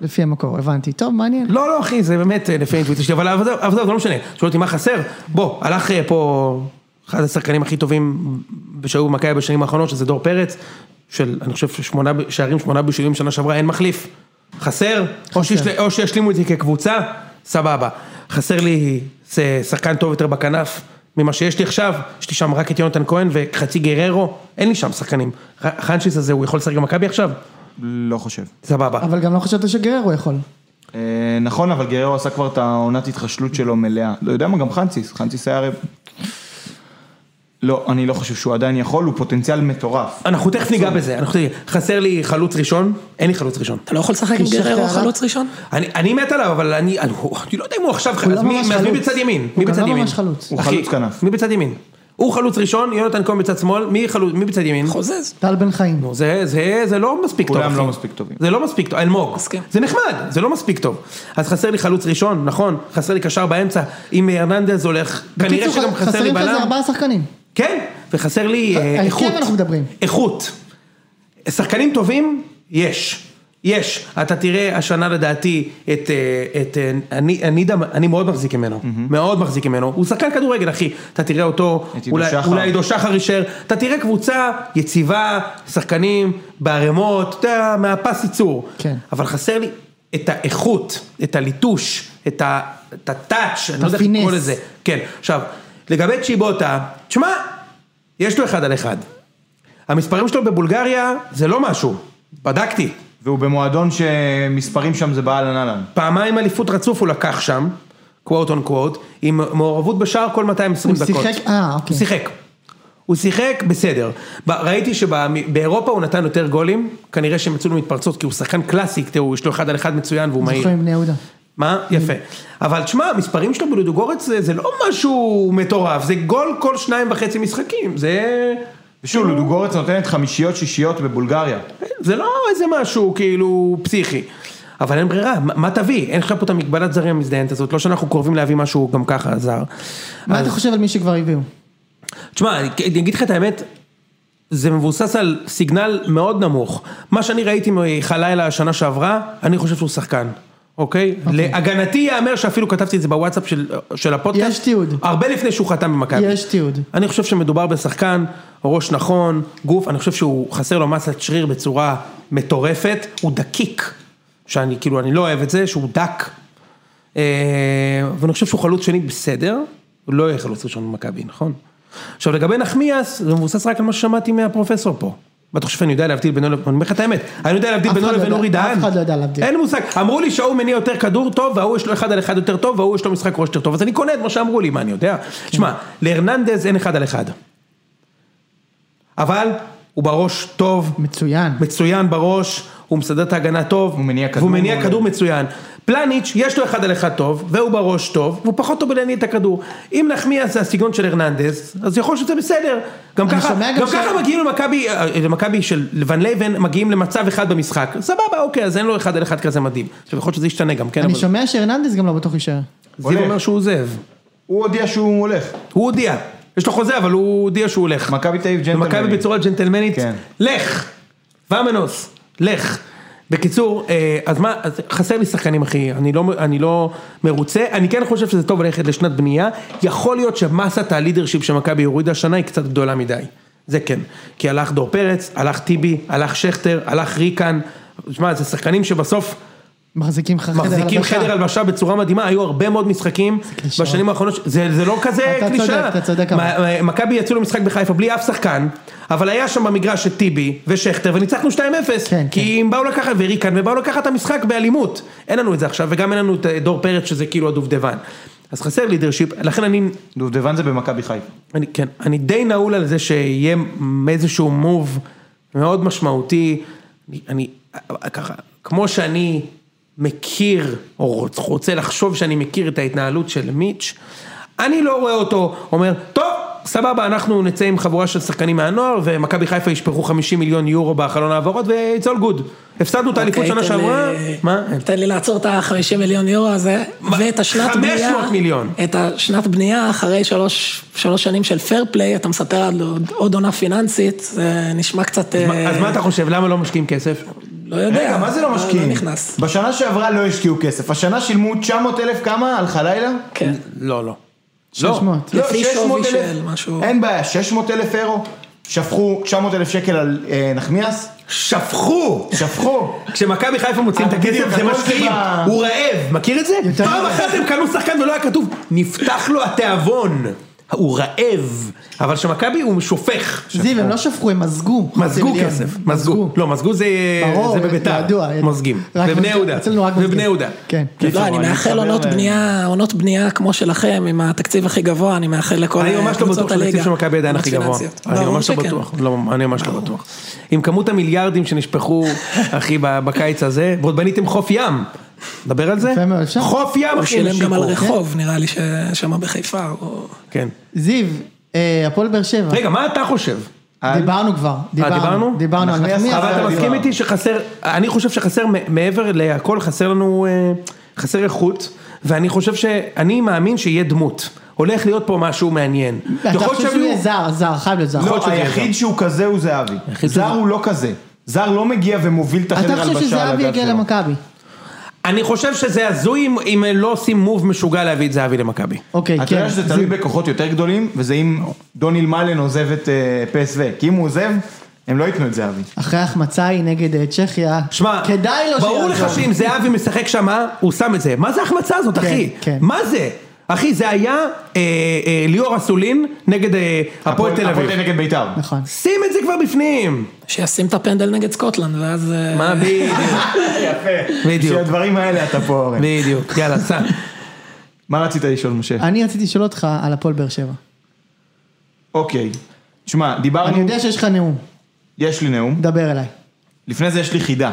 לפי המקור, הבנתי. טוב, מעניין. לא, לא, אחי, זה באמת אה, לפי האינטואיציה שלי, אבל זה אבל זה לא משנה. שואל אותי מה חסר? בוא, הלך אה, פה אחד השחקנים הכי טובים שהיו במכבי בשנים האחרונות, שזה דור פרץ, של, אני חושב, שמונה שערים, שמונה בישולים שנה שעברה, אין מחליף. חסר? או שישל- או שישלימו את זה כקבוצה, סבבה. חסר לי שחקן טוב יותר בכנף. ממה שיש לי עכשיו, יש לי שם רק את יונתן כהן וחצי גררו, אין לי שם שחקנים. חנשיס הזה, הוא יכול לשחק במכבי עכשיו? לא חושב. סבבה. אבל גם לא חשבת שגררו יכול. אה, נכון, אבל גררו עשה כבר את העונת התחשלות שלו מלאה. לא יודע מה, גם חנציס, חנציס היה הרי... לא, אני לא חושב שהוא עדיין יכול, הוא פוטנציאל מטורף. אנחנו תכף ניגע בזה, אנחנו תכף, חסר לי חלוץ ראשון, אין לי חלוץ ראשון. אתה לא יכול לשחק עם גררו? חלוץ ראשון? אני, אני מת עליו, אבל אני, אני, אני לא יודע אם הוא עכשיו, הוא לא אז מי, ממש אז מי חלוץ. בצד ימין? מי בצד לא ימין? ממש חלוץ. הוא חלוץ כנף. מי בצד ימין? הוא חלוץ ראשון, יונתן כהן בצד שמאל, מי, חלוץ, מי בצד ימין? חוזז. טל בן חיים. נו, זה, זה, זה לא מספיק טוב, כולם. לא מספיק טובים. זה לא מספיק טוב, אלמוג. מסכים. זה נחמד, זה לא מספיק טוב. אז חסר לי חלוץ ראשון, נכון, חסר לי קשר באמצע, אם הרננדז הולך, כנראה שגם חסר לי חסרים כזה בלם. ארבעה שחקנים. כן, וחסר לי אה, איכות. אנחנו מדברים. איכות. שחקנים טובים, יש. יש. אתה תראה השנה לדעתי את, אה, את אה, אני, אני, אני מאוד מחזיק ממנו, מאוד מחזיק ממנו, הוא שחקן כדורגל אחי, אתה תראה אותו, אולי. אולי עידו שחר יישאר, אתה תראה קבוצה יציבה, שחקנים בערימות, אתה יודע, מהפס ייצור, כן. אבל חסר לי את האיכות, את הליטוש, את ה- את הטאץ', אני לא יודע איך. לקרוא לזה, כן, עכשיו, לגבי צ'יבוטה, תשמע, יש לו אחד על אחד. המספרים שלו בבולגריה זה לא משהו, בדקתי. והוא במועדון שמספרים שם זה באהלן אהלן. פעמיים אליפות רצוף הוא לקח שם, קוואט און קוואט, עם מעורבות בשער כל 220 הוא דקות. שיחק- אה, אוקיי. הוא שיחק. הוא שיחק בסדר. ראיתי שבאירופה הוא נתן יותר גולים, כנראה שהם יצאו לו מתפרצות, כי הוא שחקן קלאסי, תראו, יש לו אחד על אחד מצוין והוא מהיר. זוכרים בני יהודה. מה? יפה. אבל תשמע, המספרים שלו בלודוגורץ זה, לא משהו מטורף, זה גול כל שניים וחצי משחקים, זה... ושוב, לודוגורץ נותנת חמישיות שישיות בבולגריה. זה לא איזה משהו כאילו פסיכי. אבל אין ברירה, מה, תביא? אין לך פה את המגבלת זרים המזדיינת הזאת, לא שאנחנו קרובים להביא משהו גם ככה זר. מה אתה חושב על מי שכבר הביאו? תשמע, אני אני אגיד לך את האמת, זה מבוסס על סיגנל מאוד נמוך. מה שאני ראיתי מחלילה השנה שעברה, אני חושב שהוא שחקן. אוקיי? להגנתי ייאמר שאפילו כתבתי את זה בוואטסאפ של, של הפודקאסט. יש תיעוד. הרבה לפני שהוא חתם במכבי. יש תיעוד. אני חושב שמדובר בשחקן, ראש נכון, גוף, אני חושב שהוא חסר לו מסת שריר בצורה מטורפת, הוא דקיק, שאני כאילו, אני לא אוהב את זה, שהוא דק. אה, ואני חושב שהוא חלוץ שני בסדר, הוא לא יהיה חלוץ ראשון במכבי, נכון? עכשיו לגבי נחמיאס, זה מבוסס רק על מה ששמעתי מהפרופסור פה. ואתה חושב שאני יודע להבדיל בינו לבין, אני אומר לך את האמת, אני יודע להבדיל אף בינו אחד לא לבין אורי אף דהן. אחד לא יודע להבדיל. אין מושג, אמרו לי שההוא מניע יותר כדור טוב, וההוא יש לו אחד על אחד יותר טוב, וההוא יש לו משחק ראש יותר טוב, אז אני קונה את מה שאמרו לי, מה אני יודע? שמע, להרננדז אין אחד על אחד. אבל הוא בראש טוב, מצוין. מצוין בראש, הוא מסדר את ההגנה טוב, הוא מניע כדור והוא מניע מעולה. כדור מצוין. פלניץ', יש לו אחד על אחד טוב, והוא בראש טוב, והוא פחות טוב בלהניע את הכדור. אם נחמיאס זה הסגנון של הרננדז, אז יכול להיות שזה בסדר. גם ככה, גם גם ש- ככה מגיעים למכבי, אה, למכבי של לבן לבן, מגיעים למצב אחד במשחק. סבבה, אוקיי, אז אין לו אחד על אחד כזה מדהים. עכשיו יכול להיות שזה ישתנה גם, כן, אני אבל שומע שהרננדס גם לא בטוח יישאר. זיו. אומר שהוא עוזב. הוא הודיע שהוא הולך. הוא הודיע, יש לו חוזה, אבל הוא הודיע שהוא הולך. מכבי תל אביב ג'נטלמנית. בצורה ג'נטלמנית, כן. לך, ומנוס, לך. בקיצור, אה, אז מה, אז חסר לי שחקנים אחי, אני לא, אני לא מרוצה, אני כן חושב שזה טוב ללכת לשנת בנייה, יכול להיות שמסת הלידרשיפ שמכבי הורידה השנה היא קצת גדולה מדי, זה כן, כי הלך דור פרץ, הלך טיבי, הלך שכטר, הלך ריקן, שמע, זה שחקנים שבסוף מחזיקים לך חדר מחזיקים הלבשה. חדר הלבשה בצורה מדהימה, היו הרבה מאוד משחקים. בשנים האחרונות, זה, זה לא כזה אתה קלישאה. צודק, אתה צודק, מכבי יצאו למשחק בחיפה בלי אף שחקן, אבל היה שם במגרש את טיבי ושכטר וניצחנו 2-0, כן, כי הם באו לקחת, וריקן, ובאו לקחת את המשחק באלימות, אין לנו את זה עכשיו, וגם אין לנו את דור פרץ שזה כאילו הדובדבן. אז חסר לידרשיפ, לכן אני, דובדבן זה במכבי חיפה. אני, כן, אני די נעול על זה שיהיה איזשהו מוב מאוד משמעותי, אני, אני ככה, כמו שאני מכיר, או רוצה לחשוב שאני מכיר את ההתנהלות של מיץ', אני לא רואה אותו אומר, טוב, סבבה, אנחנו נצא עם חבורה של שחקנים מהנוער, ומכבי חיפה ישפכו 50 מיליון יורו בחלון העברות, ו-it's all good. הפסדנו את האליפות אוקיי, שנה שעברה, מה? תן לי לעצור את ה-50 מיליון יורו הזה, ואת השנת 500 בנייה, מיליון. את השנת בנייה אחרי שלוש, שנים של פייר פליי, אתה מספר על עוד, עונה פיננסית, זה נשמע קצת, אה, אז מה אתה חושב, למה לא משקיעים כסף? לא יודע, רגע, מה זה לא משקיעים? לא נכנס, בשנה שעברה לא השקיעו כסף, השנה שילמו 900 אלף כמה על חלילה? כן, לא, לא. 600. לא, לפי 600 שווי אלף. אין בעיה, 600 אלף אירו, שפכו 900 אלף שקל על אה, נחמיאס, שפכו! שפכו. כשמכבי חיפה מוציאים את הכסף זה משקיעים, הוא רעב, מכיר את זה? פעם. אחת הם קנו שחקן ולא היה כתוב, נפתח לו התיאבון, הוא רעב, אבל שמכבי הוא שופך. זיו, הם לא שפכו, הם מזגו. מזגו. כסף, מזגו, לא מזגו זה בביתר, ובני מזגים, יהודה, אצלנו רק מזגים. ובני יהודה. כן. לא, אני אני מאחל עונות בנייה, עונות בנייה כמו שלכם, עם התקציב הכי גבוה, אני מאחל לכל אני ממש לא קבוצות בטוח שהתקציב הליגה. של מכבי עדיין הכי גבוה, פיננסיות. אני ברור ממש לא. בטוח, לא, אני ממש לא בטוח. עם כמות המיליארדים שנשפכו, אחי, בקיץ הזה, ועוד בניתם חוף ים, דבר על זה? יפה מאוד, אפשר. חוף ים, הוא אחי, שילם גם על. רחוב, נראה לי ששם בחיפה. כן. זיו, אה, הפועל באר שבע. רגע, מה אתה חושב? דיברנו כבר. דיברנו? דיברנו נחמיאס. אבל אתה דיברנו. מסכים איתי שחסר, אני חושב שחסר מעבר להכל, חסר לנו, אה, חסר איכות, ואני חושב שאני מאמין שיהיה דמות. הולך להיות פה משהו מעניין. אתה חושב שהוא יהיה זר, זר, חייב להיות זר. לא, היחיד שהוא כזה הוא זהבי. זר הוא לא כזה. זר לא מגיע ומוביל את החדר אתה הלבשה חושב על שזהבי יגיע. למכבי? אני חושב שזה הזוי אם- אם לא עושים מוב משוגע להביא את זהבי למכבי. אוקיי, אתה כן. יודע שזה תלוי בכוחות יותר גדולים, וזה אם דוניל מאלן עוזב את אה, פסו. כי אם הוא עוזב, הם לא ייתנו את זהבי. אחרי ההחמצה היא נגד אה, צ'כיה. שמע, כדאי לו ברור שיעזוב. לך שאם זהבי משחק שם, הוא שם את זה. מה זה ההחמצה הזאת, כן, אחי? כן. מה זה? אחי, זה היה אה, אה, ליאור אסולין נגד אה, הפועל תל אביב. הפועל נגד בית"ר. נכון. שים את זה כבר בפנים. שישים את הפנדל נגד סקוטלנד, ואז... מה בדיוק, *laughs* יפה. בדיוק. בשביל הדברים האלה אתה פה אורן. בדיוק, יאללה, סע. *laughs* מה רצית לשאול משה? אני רציתי לשאול אותך על הפועל באר שבע. אוקיי. תשמע, דיברנו, אני יודע שיש לך נאום, יש לי נאום. דבר אליי. לפני זה יש לי חידה.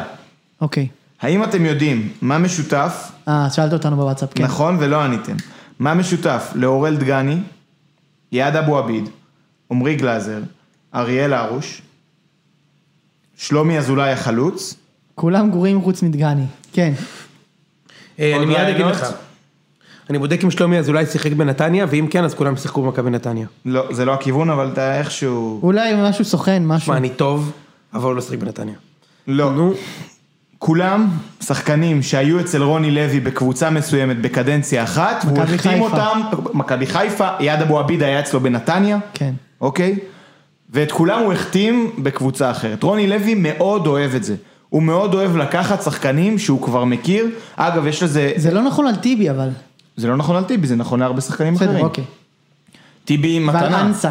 אוקיי. האם אתם יודעים מה משותף, אה, שאלת אותנו בוואטסאפ, כן. נכון ולא עניתם, מה משותף לאורל דגני, יעד אבו עביד, עמרי גלאזר, אריאל הרוש, שלומי אזולאי החלוץ, כולם גרועים חוץ מדגני. כן. אה, אני מיד אגיד? לך. אני בודק אם שלומי אזולאי שיחק בנתניה, ואם כן, אז כולם שיחקו במכבי נתניה. לא, זה לא הכיוון, אבל אתה איכשהו... אולי משהו סוכן, משהו. שמע, אני טוב, אבל הוא לא שיחק בנתניה. לא. נו, כולם שחקנים שהיו אצל רוני לוי בקבוצה מסוימת בקדנציה אחת, והוא החתים. אותם, מכבי חיפה, יעד אבו עביד היה אצלו בנתניה, כן. אוקיי? ואת כולם הוא החתים בקבוצה אחרת. רוני לוי מאוד אוהב את זה. הוא מאוד אוהב לקחת שחקנים שהוא כבר מכיר. אגב, יש לזה... זה לא נכון על טיבי אבל. זה לא נכון על טיבי, זה נכון להרבה שחקנים בסדר, אחרים. אוקיי. טיבי ועל מתנה. אנסה.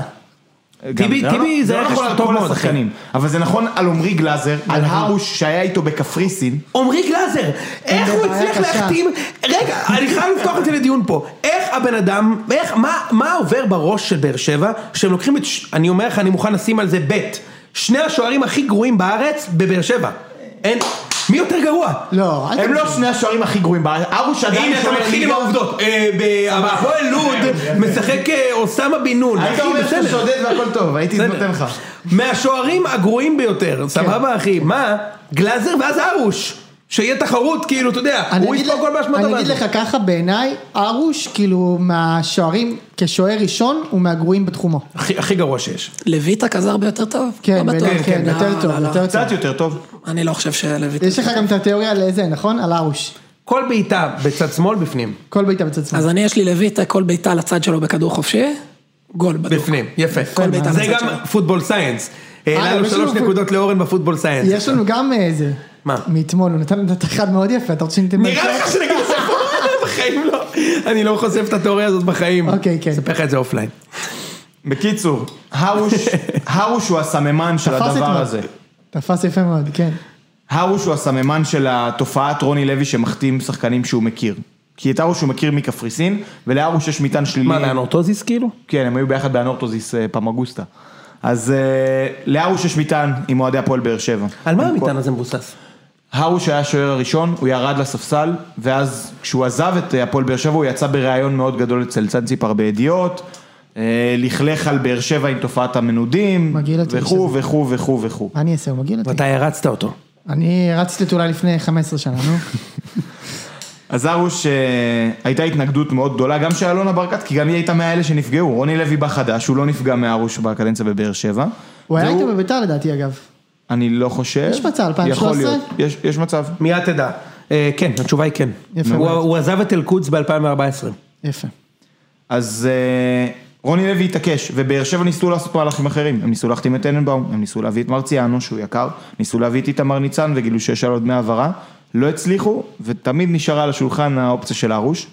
גם טיבי- לא- טיבי זה לא רכש נכון על כל השחקנים, אבל זה נכון על עמרי גלאזר, על הרוש שהיה איתו בקפריסין. עמרי גלאזר, איך הוא הצליח. להחתים, רגע, אני חייב לפתוח את זה לדיון פה, איך הבן אדם, איך, מה, מה עובר בראש של באר שבע, שהם לוקחים את, אני אומר לך, אני מוכן לשים על זה בית, שני השוערים הכי גרועים בארץ, בבאר שבע, אין, מי יותר גרוע? לא, אל הם. לא שני השוערים הכי גרועים בארץ, הרוש עדיין הנה אתה מתחיל עם. העובדות, אה, בהפועל לוד משחק אה, אוסאמה בן נון, היית אחי, אומר שאתה. שודד והכל טוב, הייתי. נותן לך. מהשוערים הגרועים ביותר, סבבה אחי, מה? גלאזר ואז ארוש, שיהיה תחרות כאילו, אתה יודע, אני הוא יספוג כל באשמתו. אני אגיד לך ככה, בעיניי, ארוש, כאילו, מהשוערים, כשוער ראשון, הוא מהגרועים בתחומו. הכי גרוע שיש. לויטה כזה הרבה יותר טוב? כן, לא כן, יותר טוב, לא, לא. יותר טוב. קצת יותר טוב. אני לא חושב שלויטה... יש לך גם את התיאוריה לזה, נכון? על ארוש. כל בעיטה בצד שמאל בפנים. כל בעיטה בצד שמאל. אז אני יש לי לויטה, כל בעיטה לצד שלו בכדור חופשי, גול בדוק. בפנים, יפה. כל בעיטה זה גם. football science. העלה אה, לו יש שלוש נקודות לאורן ב football science. יש לנו גם איזה... מה? מאתמול, הוא נתן את אחד מאוד יפה, אתה רוצה שניתן... נראה לך שנגיד את זה פה? *laughs* בחיים לא. אני לא חושף את התיאוריה הזאת בחיים. אוקיי, כן. אספר לך את זה offline. בקיצור, הרוש, *laughs* הוא הסממן של הדבר. הזה. תפס יפה מאוד, כן. הרוש הוא הסממן של התופעת רוני לוי שמחתים שחקנים שהוא מכיר. כי את הרוש הוא מכיר מקפריסין, ולהרוש יש מטען שלילי. מה, לאנורטוזיס כאילו? כן, הם היו ביחד באנורטוזיס אה, פמגוסטה. אז אה, להרוש יש מטען עם אוהדי הפועל באר שבע. על מה המטען הזה מבוסס? הרוש היה השוער הראשון, הוא ירד לספסל, ואז כשהוא עזב את הפועל באר שבע הוא יצא בריאיון מאוד גדול אצל צנציפר בידיעות, אה, לכלך על באר שבע עם תופעת המנודים, וכו'. וכו' וכו' וכו'. מה אני אעשה, הוא מגעיל אותי. ואתה הרצת אותו. אני רצתי אותו אולי לפני 15 שנה, נו. *laughs* אז ארוש, אה, הייתה התנגדות מאוד גדולה, גם של אלונה ברקת, כי גם היא הייתה מהאלה שנפגעו. רוני לוי בא חדש, הוא לא נפגע מארוש בקדנציה בבאר שבע. הוא היה איתו בביתר לדעתי אגב. אני לא חושב. יש מצב, 2013? יכול להיות, יש, מצב. מיד תדע. אה, כן, התשובה היא כן. יפה הוא- עזב את אל-קודס ב-2014. יפה. אז אה, רוני לוי התעקש, ובאר שבע ניסו לעשות מהלכים אחרים, הם ניסו להחתים את טננבאום, הם ניסו להביא את מרציאנו שהוא יקר, ניסו להביא את איתמר ניצן וגילו שיש עליו דמי העברה, לא הצליחו, ותמיד נשארה על השולחן האופציה של הרוש,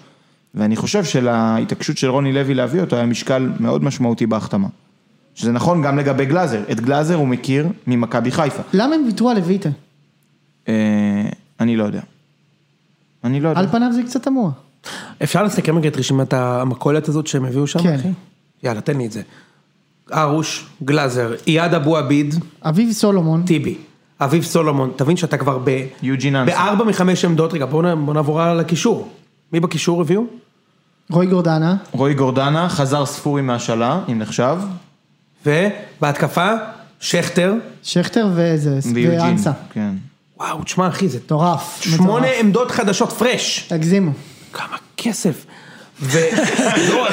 ואני חושב שלהתעקשות של רוני לוי להביא אותו היה משקל מאוד משמעותי בהחתמה. שזה נכון גם לגבי גלאזר, את גלאזר הוא מכיר ממכבי חיפה. למה הם ויתרו על לויטה? אה, אני לא יודע. אני לא יודע. על פניו זה קצת תמוה. אפשר לסכם רגע את רשימת המכולת הזאת שהם הביאו שם, כן. אחי? יאללה, תן לי את זה. ארוש, גלאזר, אייד אבו עביד, אביב סולומון, טיבי, אביב סולומון, תבין שאתה כבר ב... יוג'ין אנסה. בארבע מחמש עמדות, רגע בוא בוא נעבור על הקישור. מי בקישור הביאו? רועי גורדנה, רועי גורדנה, חזר ספורי מהשאלה, אם נחשב, ובהתקפה, שכטר, שכטר וזה, ויוג'ין. ואנסה. כן. וואו, תשמע אחי, זה מטורף. שמונה. עמדות חדשות פרש. הגזימו. כמה כסף. ו... לא,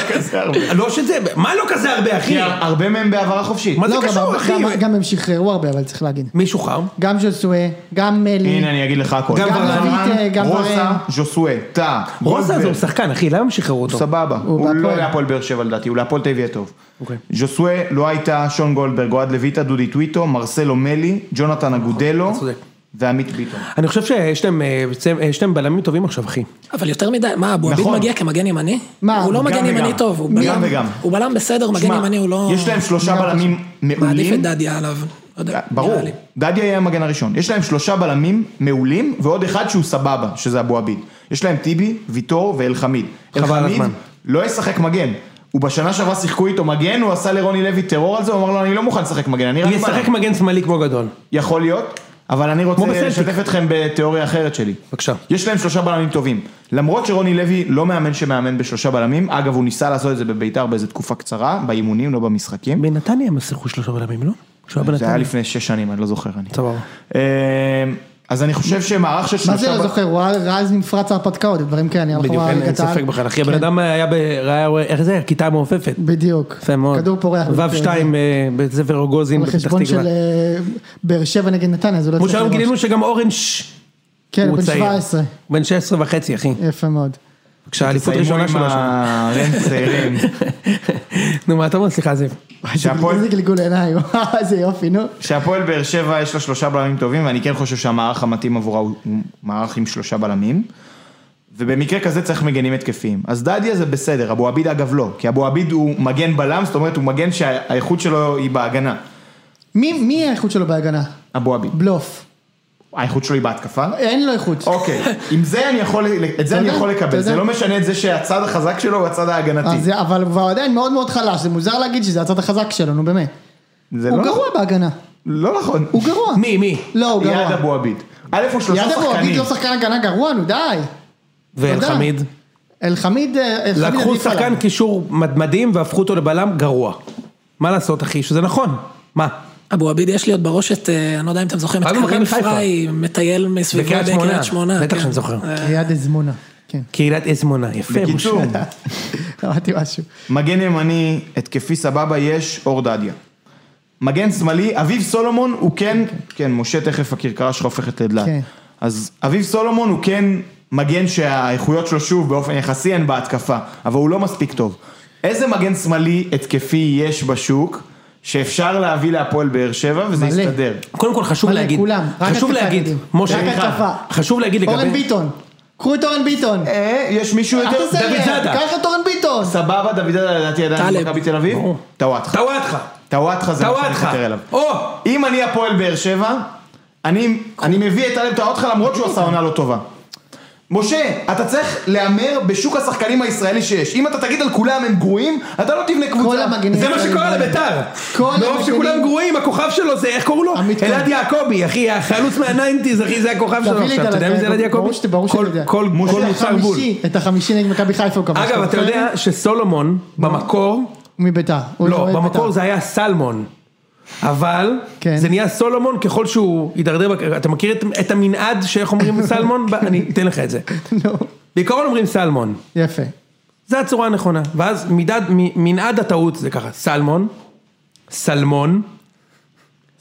לא שזה, מה לא כזה הרבה אחי? הרבה מהם בהעברה חופשית. מה זה לא, גם קשור אחי? גם- הם שחררו הרבה, אבל צריך להגיד. מי שוחרר? גם ז'וסואה, גם מלי. הנה אני אגיד לך הכל. גם. ורן, גם רוסה. ז'וסואה, טאה, רוזה גולדברג. זה הוא שחקן אחי, למה הם שחררו אותו? סבבה, הוא לא בהפועל. להפועל באר שבע לדעתי, הוא להפועל תל אביב טוב. אוקיי. ז'וסואה, לא הייתה, שון גולדברג, אוהד לויטה, דודי טוויטו, מרסלו מלי, ג'ונתן אגודלו אתה צודק. ועמית ביטון. אני חושב שיש להם, אה, יש להם בלמים טובים עכשיו אחי. אבל יותר מדי, מה, אבו עביד נכון. מגיע כמגן ימני? מה, הוא לא מגן. ימני טוב, הוא בלם, וגם. הוא בלם בסדר, מגן ימני הוא לא... יש להם שלושה בלמים מעדיף מעולים. את דדיה עליו, לא ברור. דדיה יהיה המגן הראשון. יש להם שלושה בלמים מעולים ועוד אחד שהוא סבבה, שזה אבו עביד. יש להם טיבי, ויטור ואלחמיד. אלחמיד. לא ישחק מגן. הוא בשנה שעברה שיחקו איתו מגן, הוא עשה לרוני לוי טרור על זה, הוא אמר לו אני לא מוכן לשחק מגן, אני רק ישחק בלם." מגן שמאלי כמו גדול. יכול להיות, אבל אני רוצה. לשתף אתכם בתיאוריה אחרת שלי. בבקשה. יש להם שלושה בלמים טובים. למרות שרוני לוי לא מאמן שמאמן בשלושה בלמים, אגב הוא ניסה לעשות את זה בביתר באיזה תקופה קצרה, באימונים, לא במשחקים. בנתניה הם שיחקו שלושה בלמים, לא? זה היה. לפני שש שנים, אני לא זוכר. אני. סבבה. אז אני חושב שמערך של שלושה... מה זה לא זוכר? הוא היה רז מפרץ ההרפתקאות, דברים כאלה, נראה לך בדיוק, אין. ספק בכלל, אחי, הבן כן, אדם היה ב... איך זה? כיתה מעופפת. בדיוק. יפה מאוד. כדור פורח. ו' שתיים אה, בבית ספר רוגוזין על בפתח חשבון תקווה. של אה, באר שבע נגד נתניה, אז הוא לא כמו שהיום. גילינו שגם אורן כן, בן צעיר. 17. בן 16 וחצי, אחי. יפה מאוד. בבקשה, אליפות תסיימו ראשונה עם שלו שם. הרנט צעירים. נו, מה אתה אומר? סליחה, זיו. שהפועל- איזה גלגול עיניים, *laughs* איזה יופי, נו. שהפועל באר שבע יש לה שלושה בלמים טובים, ואני כן חושב שהמערך המתאים עבורה הוא הוא מערך עם שלושה בלמים. ובמקרה כזה צריך מגנים התקפיים. אז דדיה זה בסדר, אבו עביד אגב לא, כי אבו עביד הוא מגן בלם, זאת אומרת הוא מגן שהאיכות שלו היא בהגנה. מי מי האיכות שלו בהגנה? אבו עביד. בלוף. האיכות שלו היא בהתקפה? אין לו איכות. אוקיי, *laughs* עם זה אני יכול, את זה אני יכול לקבל. זה לא משנה את זה שהצד החזק שלו הוא הצד ההגנתי. אבל הוא עדיין מאוד מאוד חלש, זה מוזר להגיד שזה הצד החזק שלו, נו באמת. זה הוא לא גרוע. בהגנה. לא נכון. הוא גרוע. מי, מי? לא, הוא יד גרוע. אבו עביד. א' הוא שלושה יד אבו עביד שחקנים. לא שחקן הגנה גרוע, נו די. ואלחמיד? אלחמיד, אה, אלחמיד לקחו עדיף עליו. שחקן קישור מד- מדהים והפכו אותו לבלם גרוע. מה לעשות, אחי? שזה נכון. מה? אבו עביד יש לי עוד בראש את, אה, אני לא יודע אם אתם זוכרים, את קרים. פריי, מטייל מסביבו בקריית שמונה. בטח כן. שאני זוכר. אה, ליד אזמונה. כן, קהילת אזמונה, יפה. בקיצור. *laughs* אמרתי משהו. מגן ימני, התקפי סבבה, יש אור דדיה. מגן שמאלי, אביב סולומון הוא כן, כן, משה תכף הכרכרה שלך הופכת לדלת. כן. אז אביב סולומון הוא כן מגן שהאיכויות שלו שוב באופן יחסי הן בהתקפה, אבל הוא לא מספיק טוב. איזה מגן שמאלי התקפי יש בשוק שאפשר להביא להפועל באר שבע וזה מלא. יסתדר? קודם כל חשוב מלא, להגיד, כולם, חשוב להגיד. משה. חשוב להגיד אורן לגבי, ביטון. קחו את אורן ביטון. אה, יש מישהו יותר? דוד זאדה. קח את אורן ביטון. סבבה, דוד זאדה לדעתי עדיין. במכבי תל אביב? טוואטחה. טוואטחה, טוואטחה זה מה שאני חותר אליו. או, אם אני הפועל באר שבע, אני, אני מביא את טלב טוואטחה למרות שהוא עשה עונה לא טובה. משה, אתה צריך להמר בשוק השחקנים הישראלי שיש. אם אתה תגיד על כולם הם גרועים, אתה לא תבנה כל קבוצה. המגנים זה מה שקורה. לביתר, כל מרוב שכולם גרועים, הכוכב שלו זה, איך קראו לו? אלעד. יעקבי, אחי, החלוץ מהניינטיז, אחי, זה הכוכב שלו עכשיו, את אתה יודע מי זה אלעד יעקבי? ברור שאתה- כל- יודע. כל כל מוצר בול. את החמישי נגד מכבי חיפה הוא כבש. אגב, אתה יודע שסולומון, במקור, מביתר. לא, אוהד במקור בית"ר. זה היה סלמון. אבל כן. זה נהיה סולומון ככל שהוא הידרדר, בק- אתה מכיר את, את המנעד שאיך אומרים *laughs* סלמון? ב- אני אתן לך את זה. נו, *laughs* בעיקרון אומרים סלמון, יפה. זה הצורה הנכונה. ואז מידד, מ- מנעד הטעות זה ככה, סלמון, סלמון,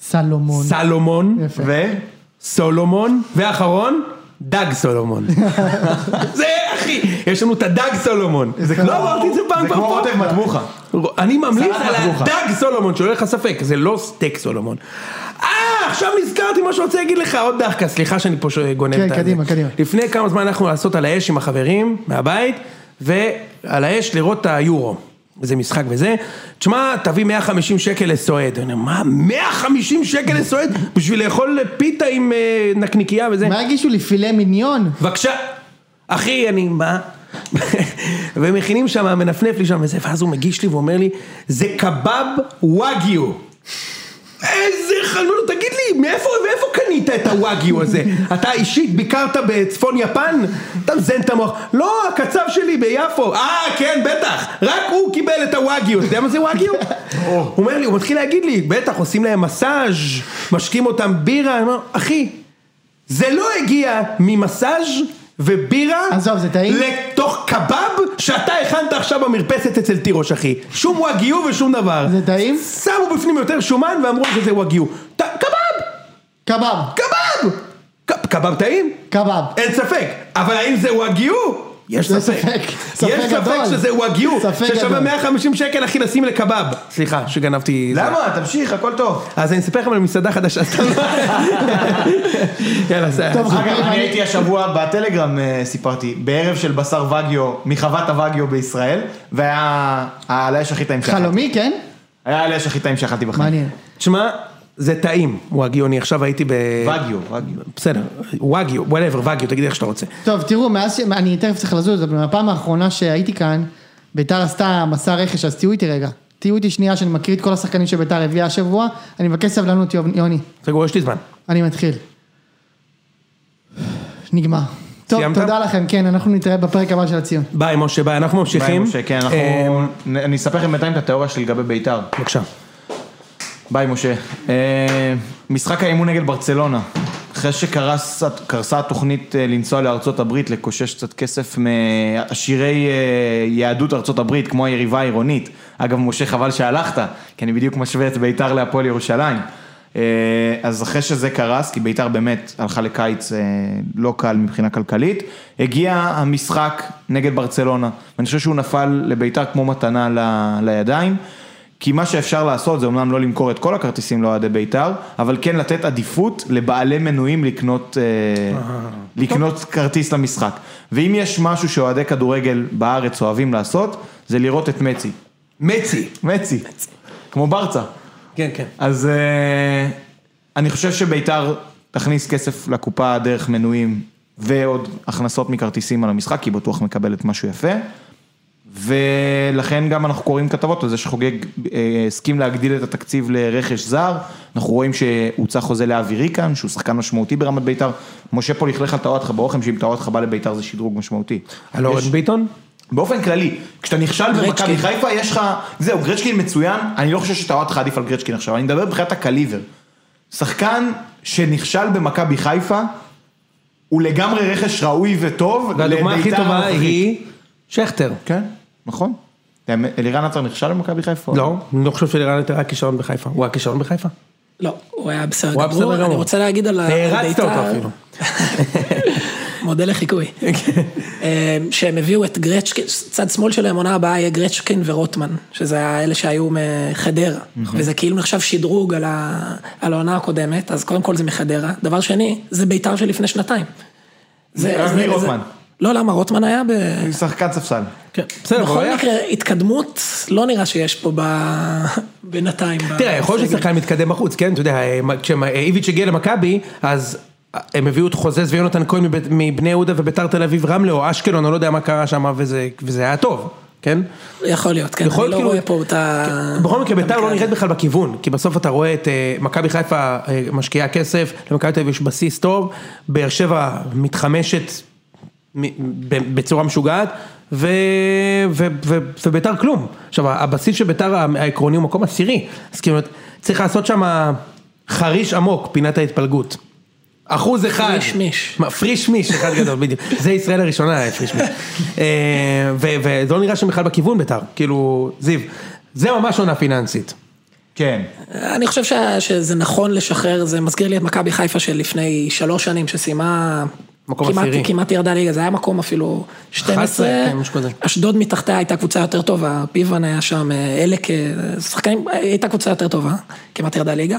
סלומון. סלומון, יפה. ו? סולומון, ואחרון, דג סולומון. *laughs* זה אחי, יש לנו את הדג סולומון. לא אמרתי את זה פעם זה כבר כמו פה. רוטב מטבוחה. אני ממליץ על. הדג סולומון, שלא יהיה לך ספק, זה לא סטייק סולומון. אה, עכשיו נזכרתי מה שאני רוצה להגיד לך, עוד דחקה, סליחה שאני פה גונב כן, את ה- קדימה, זה. קדימה. לפני כמה זמן הלכנו לעשות על האש עם החברים מהבית, ועל האש לראות את היורו. איזה משחק וזה, תשמע, תביא 150 שקל לסועד. אני אומר, מה, 150 שקל לסועד? בשביל לאכול פיתה עם אה, נקניקייה וזה? מה הגישו לי פילה מיניון? בבקשה, אחי, אני בא, *laughs* ומכינים שם, מנפנף לי שם וזה, ואז הוא מגיש לי ואומר לי, זה קבב וואגיו. איזה חלול, תגיד לי, מאיפה, מאיפה קנית את הוואגיו הזה? אתה אישית ביקרת בצפון יפן? אתה מזיין את המוח. לא, הקצב שלי ביפו. אה, כן, בטח. רק הוא קיבל את הוואגיו. אתה יודע מה זה וואגיו? הוא אומר לי, הוא מתחיל להגיד לי, בטח, עושים להם מסאז', משקים אותם בירה. אני אומר, אחי, זה לא הגיע ממסאז' ובירה עזוב, זה טעים? לתוך קבב שאתה הכנת עכשיו במרפסת אצל תירוש אחי שום וואגיו ושום דבר זה טעים? שמו בפנים יותר שומן ואמרו שזה וואגיו קבב! קבב. קבב! קבב טעים? קבב. אין ספק אבל האם זה וואגיו? יש ספק, יש ספק. שזה וואגיו, ששווה גדול. 150 שקל אחי לשים לקבב, סליחה שגנבתי. למה? תמשיך, הכל טוב. אז אני אספר לכם על מסעדה חדשה. *laughs* *laughs* יאללה, זה- טוב, אגב, חברים, אני הייתי השבוע בטלגרם, אה, סיפרתי, בערב של בשר וגיו, מחוות הווגיו בישראל, והיה העלה יש הכי טעים שאכלתי. חלומי, כן? היה העלה יש הכי טעים שאכלתי בחיים. מעניין. תשמע, זה טעים, וואגיו, אני עכשיו הייתי ב... וגיו, וגיו. בסדר, וואגיו, whatever, וואגיו, תגיד איך שאתה רוצה. טוב, תראו, מאז ש... אני תכף צריך לזוז, אבל מהפעם האחרונה שהייתי כאן, ביתר עשתה מסע רכש, אז תהיו איתי רגע. תהיו איתי שנייה שאני מקריא את כל השחקנים שביתר הביאה השבוע, אני מבקש סבלנות, יוני. סגור, יש לי זמן. אני מתחיל. נגמר. טוב, סיימת? תודה לכם, כן, אנחנו נתראה בפרק הבא של הציון. ביי משה, ביי, אנחנו ביי, ממשיכים. משה, כן, אנחנו... אה, אני אספר לכם בינתיים את התיאוריה שלי לגבי בית"ר. בבקשה. ביי, משה. אה, משחק האימון נגד ברצלונה. אחרי שקרסה התוכנית אה, לנסוע לארצות הברית, לקושש קצת כסף מעשירי אה, יהדות ארצות הברית, כמו היריבה העירונית. אגב, משה, חבל שהלכת, כי אני בדיוק משווה את בית"ר להפועל ירושלים. אז אחרי שזה קרס, כי בית"ר באמת הלכה לקיץ לא קל מבחינה כלכלית, הגיע המשחק נגד ברצלונה. ואני חושב שהוא נפל לבית"ר כמו מתנה לידיים. כי מה שאפשר לעשות זה אומנם לא למכור את כל הכרטיסים לאוהדי בית"ר, אבל כן לתת עדיפות לבעלי מנויים לקנות, אה, לקנות כרטיס למשחק. ואם יש משהו שאוהדי כדורגל בארץ אוהבים לעשות, זה לראות את מצי. מצי. מצי. כמו ברצה. כן, כן. אז אה, אני חושב שבית"ר תכניס כסף לקופה דרך מנויים ועוד הכנסות מכרטיסים על המשחק, כי היא בטוח מקבלת משהו יפה. ולכן גם אנחנו קוראים כתבות על זה שחוגג אה, הסכים להגדיל את התקציב לרכש זר, אנחנו רואים שהוצא חוזה לאבי ריקן, שהוא שחקן משמעותי ברמת בית"ר, משה פה לכלך על טעויות לך באוכל, שאם טעויות לך בא לבית"ר זה שדרוג משמעותי. על אורן ביטון? באופן כללי, כשאתה נכשל במכבי. חיפה יש לך, זהו, גרצ'קין מצוין, אני לא חושב שטעות לך עדיף על גרצ'קין עכשיו, אני מדבר מבחינת הקליבר. שחקן שנכשל במכבי חיפה, הוא לגמרי רכש ראוי וטוב, והדוגמה הכי לבית"ר טובה. היא שכטר. כן, נכון. אלירן עטר נכשל במכבי חיפה? לא, אני לא חושב שלרן יותר היה כישרון בחיפה. הוא היה כישרון בחיפה? לא, הוא היה בסדר הוא היה גמור, בסדר אני גמור. רוצה להגיד על ה- על הערצת אותו בית"ר- אפילו. *laughs* מודל לחיקוי. אה, שהם הביאו את גרצ'קין, צד שמאל שלהם עונה הבאה יהיה גרצ'קין ורוטמן, שזה האלה שהיו מחדרה, וזה כאילו נחשב שדרוג על ה- על העונה הקודמת, אז קודם כל זה מחדרה. דבר שני, זה בית"ר של לפני שנתיים. זה- זה- זה- רוטמן. לא, למה? רוטמן היה ב... הוא שחקן ספסל. כן, בסדר, בכל היה... מקרה, התקדמות לא נראה שיש פה ב- *laughs* בינתיים. תראה, יכול להיות. ששחקן מתקדם בחוץ, כן? אתה יודע, כשאיביץ' הגיע למכבי, אז הם הביאו את חוזז ויונתן כהן מבני יהודה וביתר תל אביב רמלה או אשקלון, אני לא יודע מה קרה שם, וזה וזה היה טוב, כן? יכול להיות, כן, יכול אני לא להיות רואה כאילו- פה את ה... בכל מקרה ביתר לא נראית. בכלל בכיוון, כי בסוף אתה רואה את אה, מכבי חיפה אה, משקיעה כסף, למכבי תל אביב יש בסיס טוב, באר שבע מתחמשת ב- בצורה משוגעת, ו- ו- ו- וביתר כלום. עכשיו, הבסיס של ביתר העקרוני הוא מקום עשירי, אז כאילו, צריך לעשות שם חריש עמוק, פינת ההתפלגות. אחוז אחד. פריש מיש. פריש מיש, אחד גדול, בדיוק. זה ישראל הראשונה, פריש מיש. אה, ו- וזה לא נראה שהם בכלל בכיוון ביתר, כאילו, זיו, זה ממש עונה פיננסית. כן. אני חושב ש- שזה נכון לשחרר, זה מזכיר לי את מכבי חיפה של לפני שלוש שנים, שסיימה... מקום כמעט, עשירי. כמעט ירדה ליגה, זה היה מקום אפילו 12, כן, משהו כזה. אשדוד מתחתיה הייתה קבוצה יותר טובה, פיוון היה שם, אלק, אה, שחקנים, הייתה קבוצה יותר טובה, כמעט ירדה ליגה.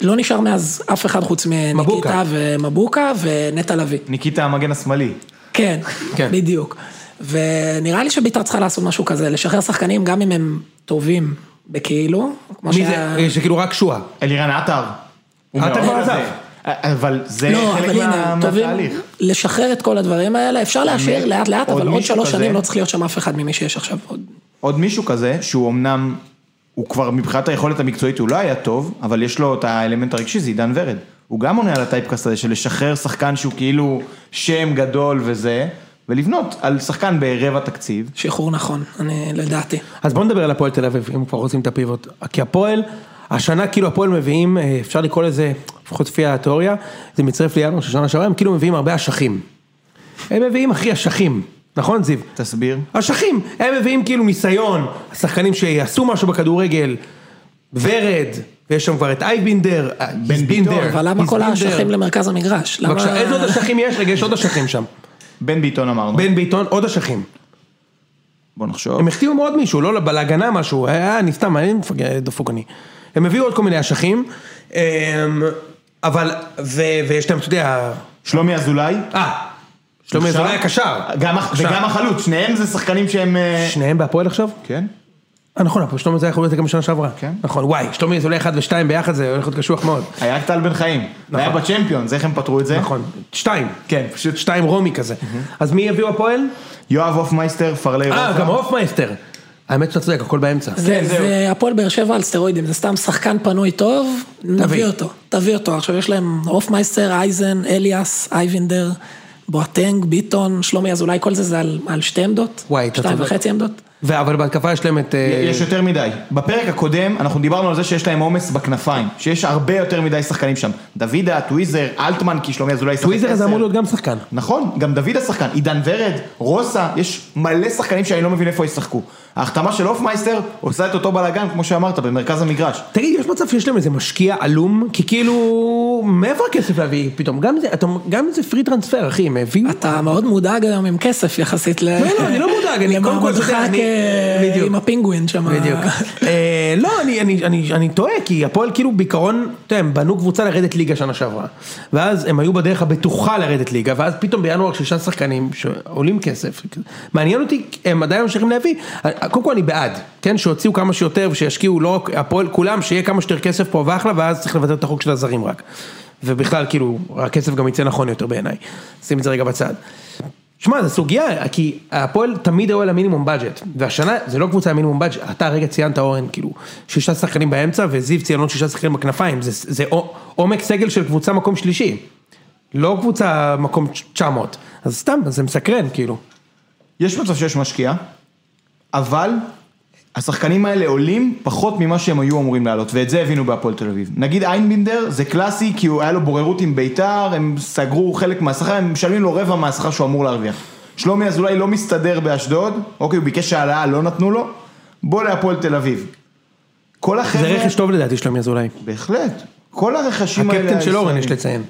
לא נשאר מאז אף אחד חוץ. מניקיטה ומבוקה ונטע לביא. ניקיטה המגן השמאלי. כן, כן. בדיוק. ונראה לי שביתר צריכה לעשות משהו כזה, לשחרר שחקנים גם אם הם טובים בכאילו, מי שהיה... זה? שכאילו רק שועה. אלירן עטר. עטר כבר. עזב. אבל זה לא, חלק אבל הנה, מה- הם טובים, מהתהליך. לשחרר את כל הדברים האלה, אפשר להשאיר לאט לאט, עוד אבל עוד שלוש כזה? שנים לא צריך להיות שם אף אחד ממי שיש עכשיו עוד. עוד מישהו כזה, שהוא אמנם, הוא כבר מבחינת היכולת המקצועית הוא לא היה טוב, אבל יש לו את האלמנט הרגשי, זה עידן ורד. הוא גם עונה על הטייפקאסט הזה של לשחרר שחקן שהוא כאילו שם גדול וזה, ולבנות על שחקן ברבע תקציב. שחרור נכון, אני, לדעתי. אז בוא נדבר על הפועל תל אביב, אם כבר רוצים את הפיבוט. כי הפועל, השנה כאילו הפועל מביאים, אה, אפשר לקרוא לזה, לפחות לפי התיאוריה, זה מצטרף לינואר של שנה שעברה, הם כאילו מביאים הרבה אשכים. הם מביאים הכי אשכים, נכון זיו? תסביר. אשכים, הם מביאים כאילו ניסיון, השחקנים שיעשו משהו בכדורגל, ורד, ויש שם כבר את אייבינדר, בן ביטון, אבל למה כל האשכים למרכז המגרש? בבקשה, איזה עוד אשכים יש? רגע, יש עוד אשכים שם. בן ביטון אמרנו. בן ביטון, עוד אשכים. בוא נחשוב. הם החתימו מאוד מישהו, לא להגנה משהו, אה, אני סתם, אני דפוק אני. הם הביאו עוד כל מיני אשכים, אמ, אבל, ו- ויש להם, אתה יודע, שלומי אזולאי. אה, שלומי? אזולאי הקשר. וגם החלוץ, שניהם זה שחקנים שהם... אה, שניהם בהפועל עכשיו? כן. אה נכון, שלומי אזולאי יכול להיות גם בשנה שעברה. כן. נכון, וואי, שלומי אזולאי 1 ו-2 ביחד זה הולך להיות קשוח מאוד. היה טל בן חיים. היה בצ'מפיונס, איך הם פתרו את זה? נכון, שתיים. כן, פשוט. שתיים רומי כזה. אז מי הביאו הפועל? יואב הופמייסטר, פרלי אה, רוחה. גם הופמייסטר. האמת שאתה צודק, הכל באמצע. זה, כן. זה הפועל באר שבע על סטרואידים, זה סתם שחקן פנוי טוב, נביא אותו, תביא אותו. עכשיו יש להם הופמייסטר, אייזן, אליאס, אייבינדר, בואטנג, ביטון, שלומי אזולאי, כל זה זה על, על שתי עמדות, שתיים. וחצי עמדות. אבל בהתקפה יש להם את... אה, יש יותר מדי. בפרק הקודם אנחנו דיברנו על זה שיש להם עומס בכנפיים, שיש הרבה יותר מדי שחקנים שם. דוידה, טוויזר, אלטמן, כי שלומי אזולאי ישחק טוויזר עשר. אמור להיות גם שחקן. נכון, גם דוד השחקן, עידן ורד, רוסה, יש מלא שחקנים שאני לא מבין איפה ישחקו. ההחתמה של הופמייסטר עושה את אותו בלאגן, כמו שאמרת, במרכז המגרש. תגיד, יש מצב שיש להם איזה משקיע עלום? כי כאילו, מאיפה הכסף להביא פתאום? גם זה, גם זה free transfer, אחי, הם הביאו... אתה מאוד מודאג היום עם כסף יחסית ל... לא, לא, אני לא מודאג, אני קודם כל, למעמדך. עם הפינגווין שם. בדיוק. אה, לא, אני, אני, אני, אני טועה, כי הפועל כאילו בעיקרון, אתה יודע, הם בנו קבוצה לרדת ליגה שנה שעברה. ואז הם היו בדרך הבטוחה לרדת ליגה, ואז פתאום בינואר שישה שחקנים שעולים כסף. מעניין אותי, הם עדיין ממשיכים להביא. קודם כל אני בעד, כן, שיוציאו כמה שיותר ושישקיעו לא רק הפועל, כולם, שיהיה כמה שיותר כסף פה ואחלה, ואז צריך לבטל את החוק של הזרים רק. ובכלל, כאילו, הכסף גם יצא נכון יותר בעיניי. שים את זה רגע בצד. שמע, זו סוגיה, כי הפועל תמיד היו על המינימום בדג'ט, והשנה זה לא קבוצה המינימום בדג'ט, אתה הרגע ציינת אורן, כאילו, שישה שחקנים באמצע, וזיו ציין עוד שישה שחקנים בכנפיים, זה, זה עומק סגל של קבוצה מקום שלישי, לא קבוצה מקום 900, אז סתם, זה מסקרן, כאילו. יש מצב שיש משקיע, אבל השחקנים האלה עולים פחות ממה שהם היו אמורים לעלות, ואת זה הבינו בהפועל תל אביב. נגיד איינבינדר זה קלאסי כי הוא היה לו בוררות עם ביתר, הם סגרו חלק מהשכר, הם משלמים לו רבע מהשכר שהוא אמור להרוויח. שלומי אזולאי לא מסתדר באשדוד, אוקיי, הוא ביקש העלאה, לא נתנו לו, בוא להפועל תל אביב. כל החבר'ה... זה רכש טוב לדעתי שלומי אזולאי. בהחלט. כל הרכשים האלה... הקפטן של אורן. יש לציין.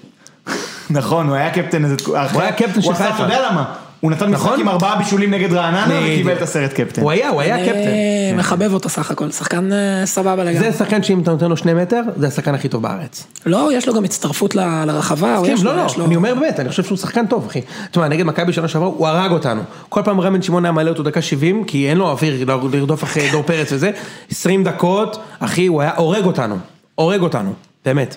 נכון, הוא היה קפטן איזה. הוא היה קפטן של הוא עשה, חיפה. אתה יודע למה? הוא נתן משחק נכון? עם ארבעה בישולים נגד רעננה. וקיבל את הסרט קפטן. הוא היה, הוא היה קפטן. אני מחבב אותו סך הכל, שחקן אה, סבבה לגמרי. זה שחקן שאם אתה נותן לו שני מטר, זה השחקן הכי טוב בארץ. לא, יש לו גם הצטרפות ל- לרחבה, כן, יש לא, לו, לא, יש לו... אני אומר באמת, אני חושב שהוא שחקן טוב, אחי. תשמע, נגד מכבי שנה שעברה, הוא הרג אותנו. כל פעם רמן שמעון היה מעלה אותו דקה 70, כי אין לו אוויר לרדוף אחרי דור פרץ וזה. 20 דקות, אחי, הוא היה הורג אותנו. הורג אותנו, באמת.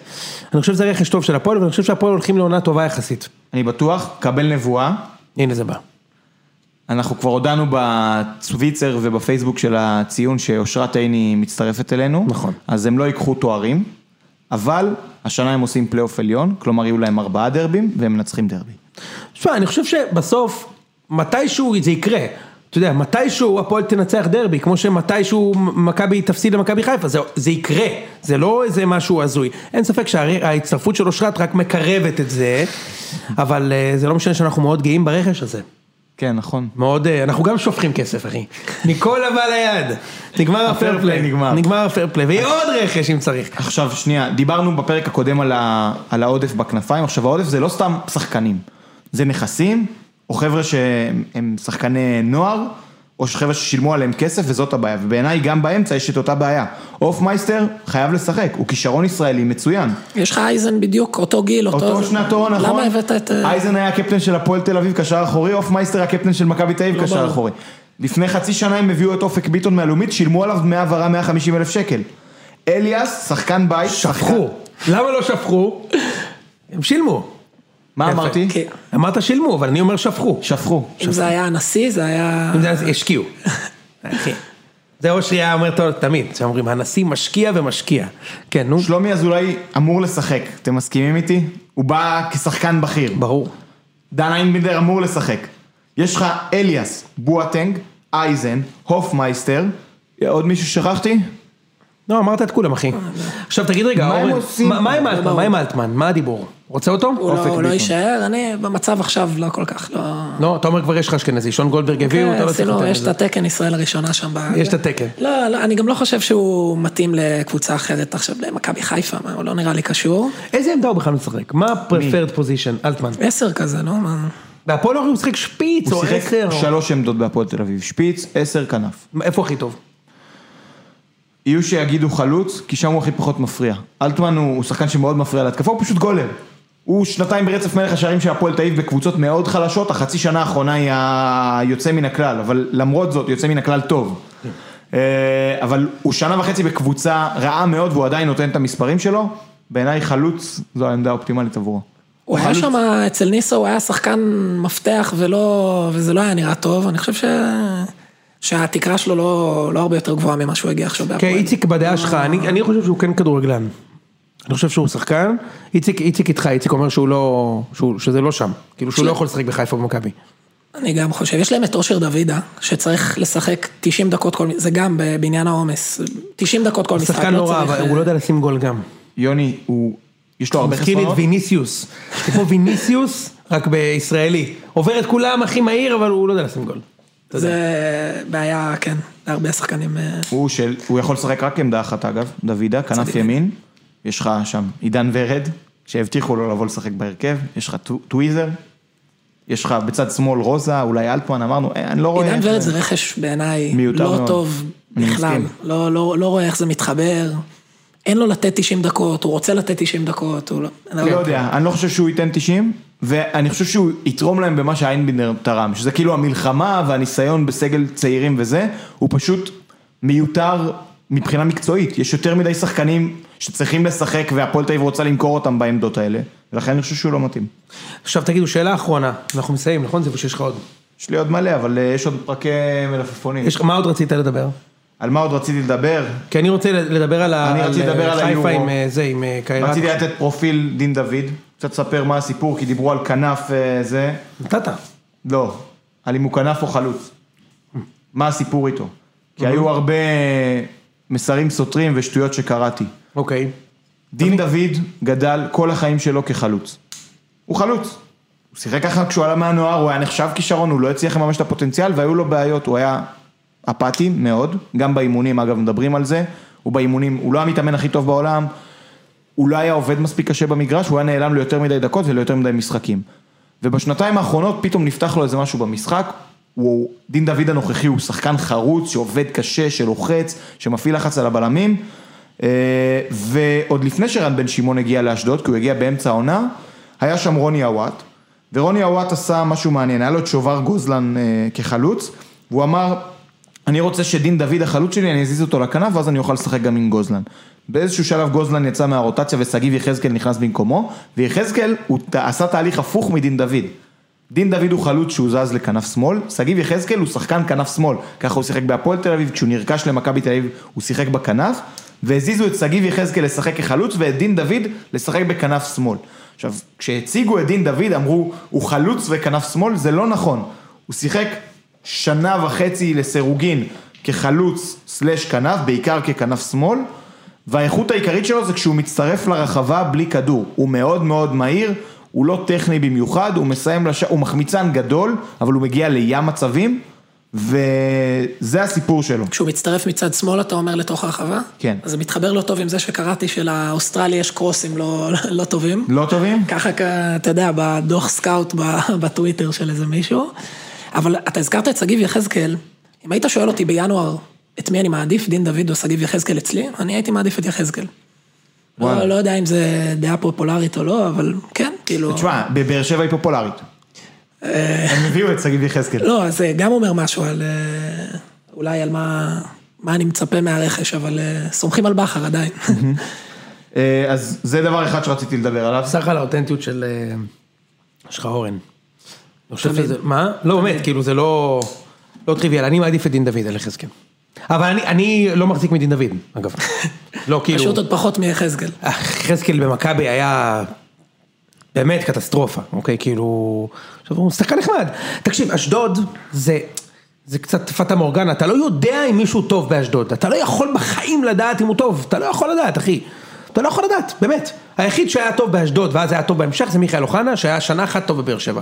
אני חושב שזה רכש טוב של הפועל, ואני חושב שהפועל הולכים לעונה טובה יחסית. אני בטוח, קבל נבואה. הנה זה בא. אנחנו כבר הודענו בצוויצר ובפייסבוק של הציון שאושרת עיני מצטרפת אלינו. נכון. אז הם לא ייקחו תוארים, אבל השנה הם עושים פלייאוף עליון, כלומר יהיו להם ארבעה דרבים והם מנצחים דרבי. תשמע, אני חושב שבסוף, מתישהו זה יקרה. אתה יודע, מתישהו הפועל תנצח דרבי, כמו שמתישהו מכבי תפסיד למכבי חיפה, זה, זה יקרה, זה לא איזה משהו הזוי. אין ספק שההצטרפות של אושרת רק מקרבת את זה, אבל אה, זה לא משנה שאנחנו מאוד גאים ברכש הזה. כן, נכון. מאוד, אה, אנחנו גם שופכים כסף, אחי. *laughs* מכל הבא ליד. נגמר ה fair play. נגמר. נגמר ה fair play, ויהיה עוד רכש אם צריך. עכשיו שנייה, דיברנו בפרק הקודם על, ה, על העודף בכנפיים, עכשיו העודף זה לא סתם שחקנים, זה נכסים, או חבר'ה שהם שחקני נוער, או חבר'ה ששילמו עליהם כסף וזאת הבעיה, ובעיניי גם באמצע יש את אותה בעיה. אופמייסטר חייב לשחק, הוא כישרון ישראלי מצוין. יש לך אייזן בדיוק, אותו גיל, אותו... אותו שנתו, נכון? למה הבאת את... אה, אייזן היה הקפטן של הפועל תל אביב קשר אחורי, אופמייסטר הקפטן של מכבי תל אביב לא קשר. אחורי. לפני חצי שנה הם הביאו את אופק ביטון מהלאומית, שילמו עליו דמי העברה 150 אלף שקל. אליאס, שחקן בית, שפכו. למה לא שפכו? הם שילמו. מה. אמרתי? כן. אמרת שילמו, אבל אני אומר שפכו. שפכו. אם זה היה הנשיא, זה היה... אם זה היה- השקיעו. *laughs* זה אושרי היה אומר טוב תמיד, שאומרים הנשיא משקיע ומשקיע. כן, נו, שלומי אזולאי אמור לשחק, אתם מסכימים איתי? הוא בא כשחקן בכיר. ברור. דן איינבינדר אמור לשחק. יש לך אליאס, בואטנג, אייזן, הופמייסטר, עוד מישהו ששכחתי? לא, אמרת את כולם, אחי. עכשיו תגיד רגע, אורן, מה עם אלטמן? מה עם אלטמן? מה הדיבור? רוצה אותו? הוא לא- הוא לא. יישאר, אני במצב עכשיו לא כל כך, לא... לא, אתה אומר כבר יש לך אשכנזי, שון גולדברג הביאו, כן, אתה לא צריך עשינו, יותר יש את. התקן ישראל הראשונה שם. יש את התקן. לא, לא, אני גם לא חושב שהוא מתאים לקבוצה אחרת עכשיו, למכבי חיפה, מה, הוא לא נראה לי קשור. איזה עמדה הוא בכלל משחק? מה ה-preferred position? אלטמן. עשר כזה, לא? מה... בהפועל הוא משחק שפיץ הוא או שיחק עשר? או- שלוש עמדות בהפועל תל אביב, שפיץ, עשר כנף. איפה הכי טוב? יהיו שיגידו חלוץ, כי שם הוא הכי פחות מפריע. אלטמן הוא, הוא שחקן שמאוד מפריע להתקפה, הוא פשוט גולר. הוא שנתיים ברצף מלך השערים של הפועל תל אביב בקבוצות מאוד חלשות, החצי שנה האחרונה היא היוצא מן הכלל, אבל למרות זאת יוצא מן הכלל טוב. אה, אבל הוא שנה וחצי בקבוצה רעה מאוד והוא עדיין נותן את המספרים שלו, בעיניי חלוץ זו העמדה האופטימלית עבורו. הוא היה שם אצל ניסו, הוא היה שחקן מפתח ולא, וזה לא היה נראה טוב, אני חושב ש... שהתקרה שלו לא, לא הרבה יותר גבוהה ממה שהוא הגיע עכשיו כן. איציק בדעה שלך, אני אני חושב שהוא כן כדורגלן. אני חושב שהוא שחקן, איציק איציק איתך, איציק אומר שהוא לא, שהוא- שזה לא שם. כאילו שהוא לא יכול לשחק בחיפה ובמכבי. אני גם חושב, יש להם את אושר דוידה, שצריך לשחק 90 דקות כל, זה גם ב- בעניין העומס, 90 דקות כל משחק, שחקן לא רע, צריך, אבל אה, הוא לא יודע לשים גול גם. יוני, הוא, יש לו הרבה מזכיר לי את חסרונות. ויניסיוס. זה כמו ויניסיוס, רק בישראלי. עובר את כולם הכי מהיר, אבל הוא לא יודע לשים גול. זה בעיה, כן, להרבה שחקנים. אה, הוא, הוא יכול לשחק רק עמדה אחת אגב, דוידה, כנף ימין, יש לך שם עידן ורד, שהבטיחו לו לבוא לשחק בהרכב, יש לך טו- טוויזר, יש לך בצד שמאל רוזה, אולי אלטמן, אמרנו, אה, אני לא רואה... עידן ורד זה- רכש בעיניי לא מאוד. טוב אני בכלל. לא, לא, לא רואה איך זה מתחבר, אין לו לתת 90 דקות, הוא רוצה לתת 90 דקות, הוא לא... לא יודע, אני לא חושב שהוא ייתן 90, ואני חושב שהוא יתרום להם במה שאיינבינדר תרם, שזה כאילו המלחמה והניסיון בסגל צעירים וזה, הוא פשוט מיותר מבחינה מקצועית, יש יותר מדי שחקנים שצריכים לשחק והפועל תל אביב רוצה למכור אותם בעמדות האלה, ולכן אני חושב שהוא לא מתאים. עכשיו תגידו, שאלה אחרונה, אנחנו מסיימים, נכון? זה שיש לך עוד. יש לי עוד מלא, אבל אה, יש עוד פרקי מלפפונים. יש מה עוד רצית לדבר? על מה עוד רציתי לדבר? כי אני רוצה לדבר על ה- אני רציתי לדבר על חיפה. עם אה, זה, עם אה, קיירת. רציתי לתת פרופיל דין דוד, קצת לספר מה הסיפור, כי דיברו על כנף אה, זה, נתת. לא, על אם הוא כנף או חלוץ. מה הסיפור איתו? כי היו הרבה מסרים סותרים ושטויות שקראתי. אוקיי. דין דוד גדל כל החיים שלו כחלוץ. הוא חלוץ. הוא שיחק ככה כשהוא עלה מהנוער, הוא היה נחשב כישרון, הוא לא הצליח לממש את הפוטנציאל והיו לו בעיות, הוא היה אפאתי מאוד, גם באימונים אגב מדברים על זה, הוא באימונים, הוא לא המתאמן הכי טוב בעולם, הוא לא היה עובד מספיק קשה במגרש, הוא היה נעלם ליותר מדי דקות וליותר מדי משחקים. ובשנתיים האחרונות פתאום נפתח לו איזה משהו במשחק, הוא, דין דוד הנוכחי הוא שחקן חרוץ שעובד קשה, שלוחץ, שמפעיל לחץ על הבלמים, אה, ועוד לפני שרן בן שמעון הגיע לאשדוד, כי הוא הגיע באמצע העונה, היה שם רוני עוואט, ורוני עוואט עשה משהו מעניין, היה לו את שובר גוזלן אה, כחלוץ, והוא אמר, אני רוצה שדין דוד החלוץ שלי, אני אזיז אותו לכנף, ואז אני אוכל לשחק גם עם גוזלן. באיזשהו שלב גוזלן יצא מהרוטציה ושגיב יחזקאל נכנס במקומו, ויחזקאל הוא עשה תהליך הפוך מדין דוד. דין דוד הוא חלוץ שהוא זז לכנף שמאל, שגיב יחזקאל הוא שחקן כנף שמאל, ככה הוא שיחק בהפועל תל אביב, כשהוא נרכש למכבי תל אביב הוא שיחק בכנף, והזיזו את שגיב יחזקאל לשחק כחלוץ ואת דין דוד לשחק בכנף שמאל. עכשיו, כשהציגו את דין דוד אמרו, הוא חלוץ וכנף שמאל, זה לא נכון. הוא שיחק שנה וחצי לסירוגין כחלוץ סלש כנף, בעיקר ככנף שמאל, והאיכות העיקרית שלו זה כשהוא מצטרף לרחבה בלי כדור. הוא מאוד מאוד מהיר, הוא לא טכני במיוחד, הוא מסיים, לש... הוא מחמיצן גדול, אבל הוא מגיע לים מצבים, וזה הסיפור שלו. כשהוא מצטרף מצד שמאל, אתה אומר לתוך הרחבה? כן. אז זה מתחבר לא טוב עם זה שקראתי שלאוסטרלי יש קרוסים לא, *laughs* לא טובים. לא טובים? ככה, אתה יודע, בדוח scout *laughs* בטוויטר של איזה מישהו. אבל אתה הזכרת את שגיב יחזקאל, אם היית שואל אותי בינואר, את מי אני מעדיף, דין דוד או שגיב יחזקאל אצלי, אני הייתי מעדיף את יחזקאל. לא, לא יודע אם זה דעה פופולרית או לא, אבל כן, כאילו... תשמע, בבאר שבע היא פופולרית. הם הביאו את שגיב יחזקאל. לא, זה גם אומר משהו על... אולי על מה, מה אני מצפה מהרכש, אבל סומכים על בכר עדיין. *laughs* אז זה דבר אחד שרציתי לדבר עליו. סך על האותנטיות של... יש לך אורן. אני חושב שזה... מה? לא, באמת, כאילו זה לא... לא טריוויאל, אני מעדיף את דין דוד על יחזקאל. אבל אני, אני לא מחזיק מדין דוד, אגב. *laughs* לא כאילו... פשוט עוד פחות מיחזקאל. יחזקאל במכבי היה באמת קטסטרופה, אוקיי? כאילו... עכשיו הוא שחקן נחמד. תקשיב, אשדוד זה... זה קצת פטה מורגנה, אתה לא יודע אם מישהו טוב באשדוד, אתה לא יכול בחיים לדעת אם הוא טוב, אתה לא יכול לדעת, אחי. אתה לא יכול לדעת, באמת. היחיד שהיה טוב באשדוד ואז היה טוב בהמשך זה מיכאל אוחנה, שהיה שנה אחת טוב בבאר שבע.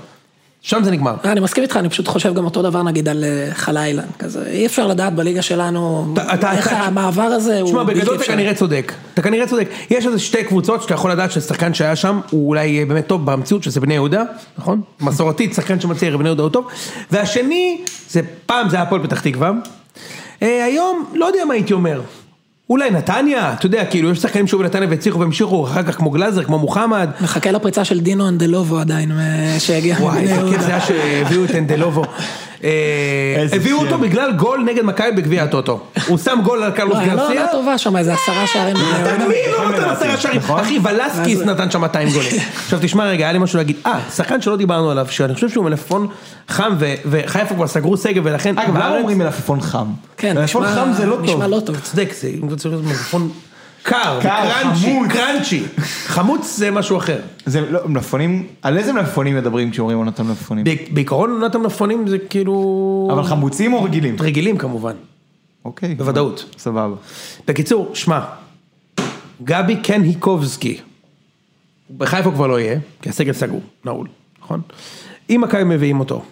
שם זה נגמר. אני מסכים איתך, אני פשוט חושב גם אותו דבר נגיד על חלילה, כזה, אי אפשר לדעת בליגה שלנו, איך המעבר הזה הוא תשמע, בגדול אתה כנראה צודק, אתה כנראה צודק, יש איזה שתי קבוצות שאתה יכול לדעת ששחקן שהיה שם, הוא אולי באמת טוב במציאות, שזה בני יהודה, נכון? *laughs* מסורתית, שחקן שמצליח בני יהודה הוא טוב, והשני, זה פעם זה היה הפועל פתח תקווה, היום, לא יודע מה הייתי אומר. אולי נתניה, אתה יודע, כאילו יש שחקנים שהיו בנתניה והצליחו והמשיכו, אחר כך כמו גלאזר, כמו מוחמד. מחכה לפריצה של דינו אנדלובו עדיין, שהגיע. וואי, איזה כיף זה היה שהביאו את אנדלובו. הביאו אותו בגלל גול נגד מכבי בגביע הטוטו. הוא שם גול על קרלוס גרסיה. לא, לא טובה שם, איזה עשרה שערים. מי לא נותן עשרה שערים? אחי, ולסקיס נתן שם 200 גולים. *laughs* עכשיו תשמע רגע, היה לי משהו להגיד. אה, שחקן שלא דיברנו עליו, שאני חושב שהוא מלפפון חם, וחיפה כבר סגרו סגל ולכן... אגב, למה אומרים מלפפון חם? כן, מלפפון חם זה לא טוב. נשמע לא טוב. צודק, זה אתה מלפפון קר, קראנצ'י, קראנצ'י. חמוץ זה משהו אחר. זה לא, מלפפונים, על איזה מלפפונים מדברים כשאומרים עונת המלפפונים? בעיקרון עונת המלפפונים זה כאילו... אבל חמוצים או רגילים? רגילים כמובן. אוקיי. בוודאות. סבבה. בקיצור, שמע, גבי קן היקובסקי, בחיפה כבר לא יהיה, כי הסגל סגור, נעול, נכון? אם מכבי מביאים אותו,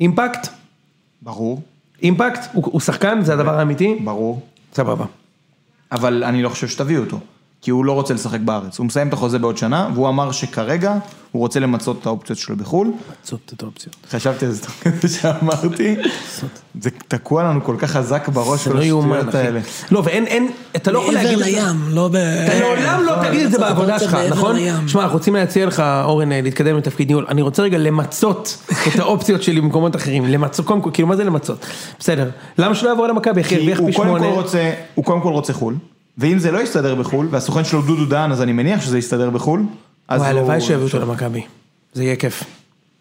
אימפקט? ברור. אימפקט? הוא, הוא שחקן? זה הדבר האמיתי? ברור. סבבה. אבל אני לא חושב שתביאו אותו, כי הוא לא רוצה לשחק בארץ. הוא מסיים את החוזה בעוד שנה, והוא אמר שכרגע הוא רוצה למצות את האופציות שלו בחו"ל. למצות את האופציות. חשבתי על זה תוך כדי שאמרתי, זה תקוע לנו כל כך חזק בראש, זה לא יאומן, אחי. לא, ואין, אין, אתה לא יכול להגיד... מעבר לים, לא ב... אתה לעולם לא תגיד את זה בעבודה שלך, נכון? שמע, אנחנו רוצים להציע לך, אורן, להתקדם לתפקיד ניהול. אני רוצה רגע למצות את האופציות שלי במקומות אחרים. למצות, קודם כל, כאילו, מה זה למצות? בסדר. למה שלא יעבור למכבי, אחי? הרוויח פי שמונה. הוא קודם כל רוצה חו"ל, ואם זה לא יסתדר בחו"ל, והסוכן שלו דודו דהן, אז אני מניח שזה יסתדר בחו"ל. וואי, הלוואי שיביאו אותו למכבי. זה יהיה כיף.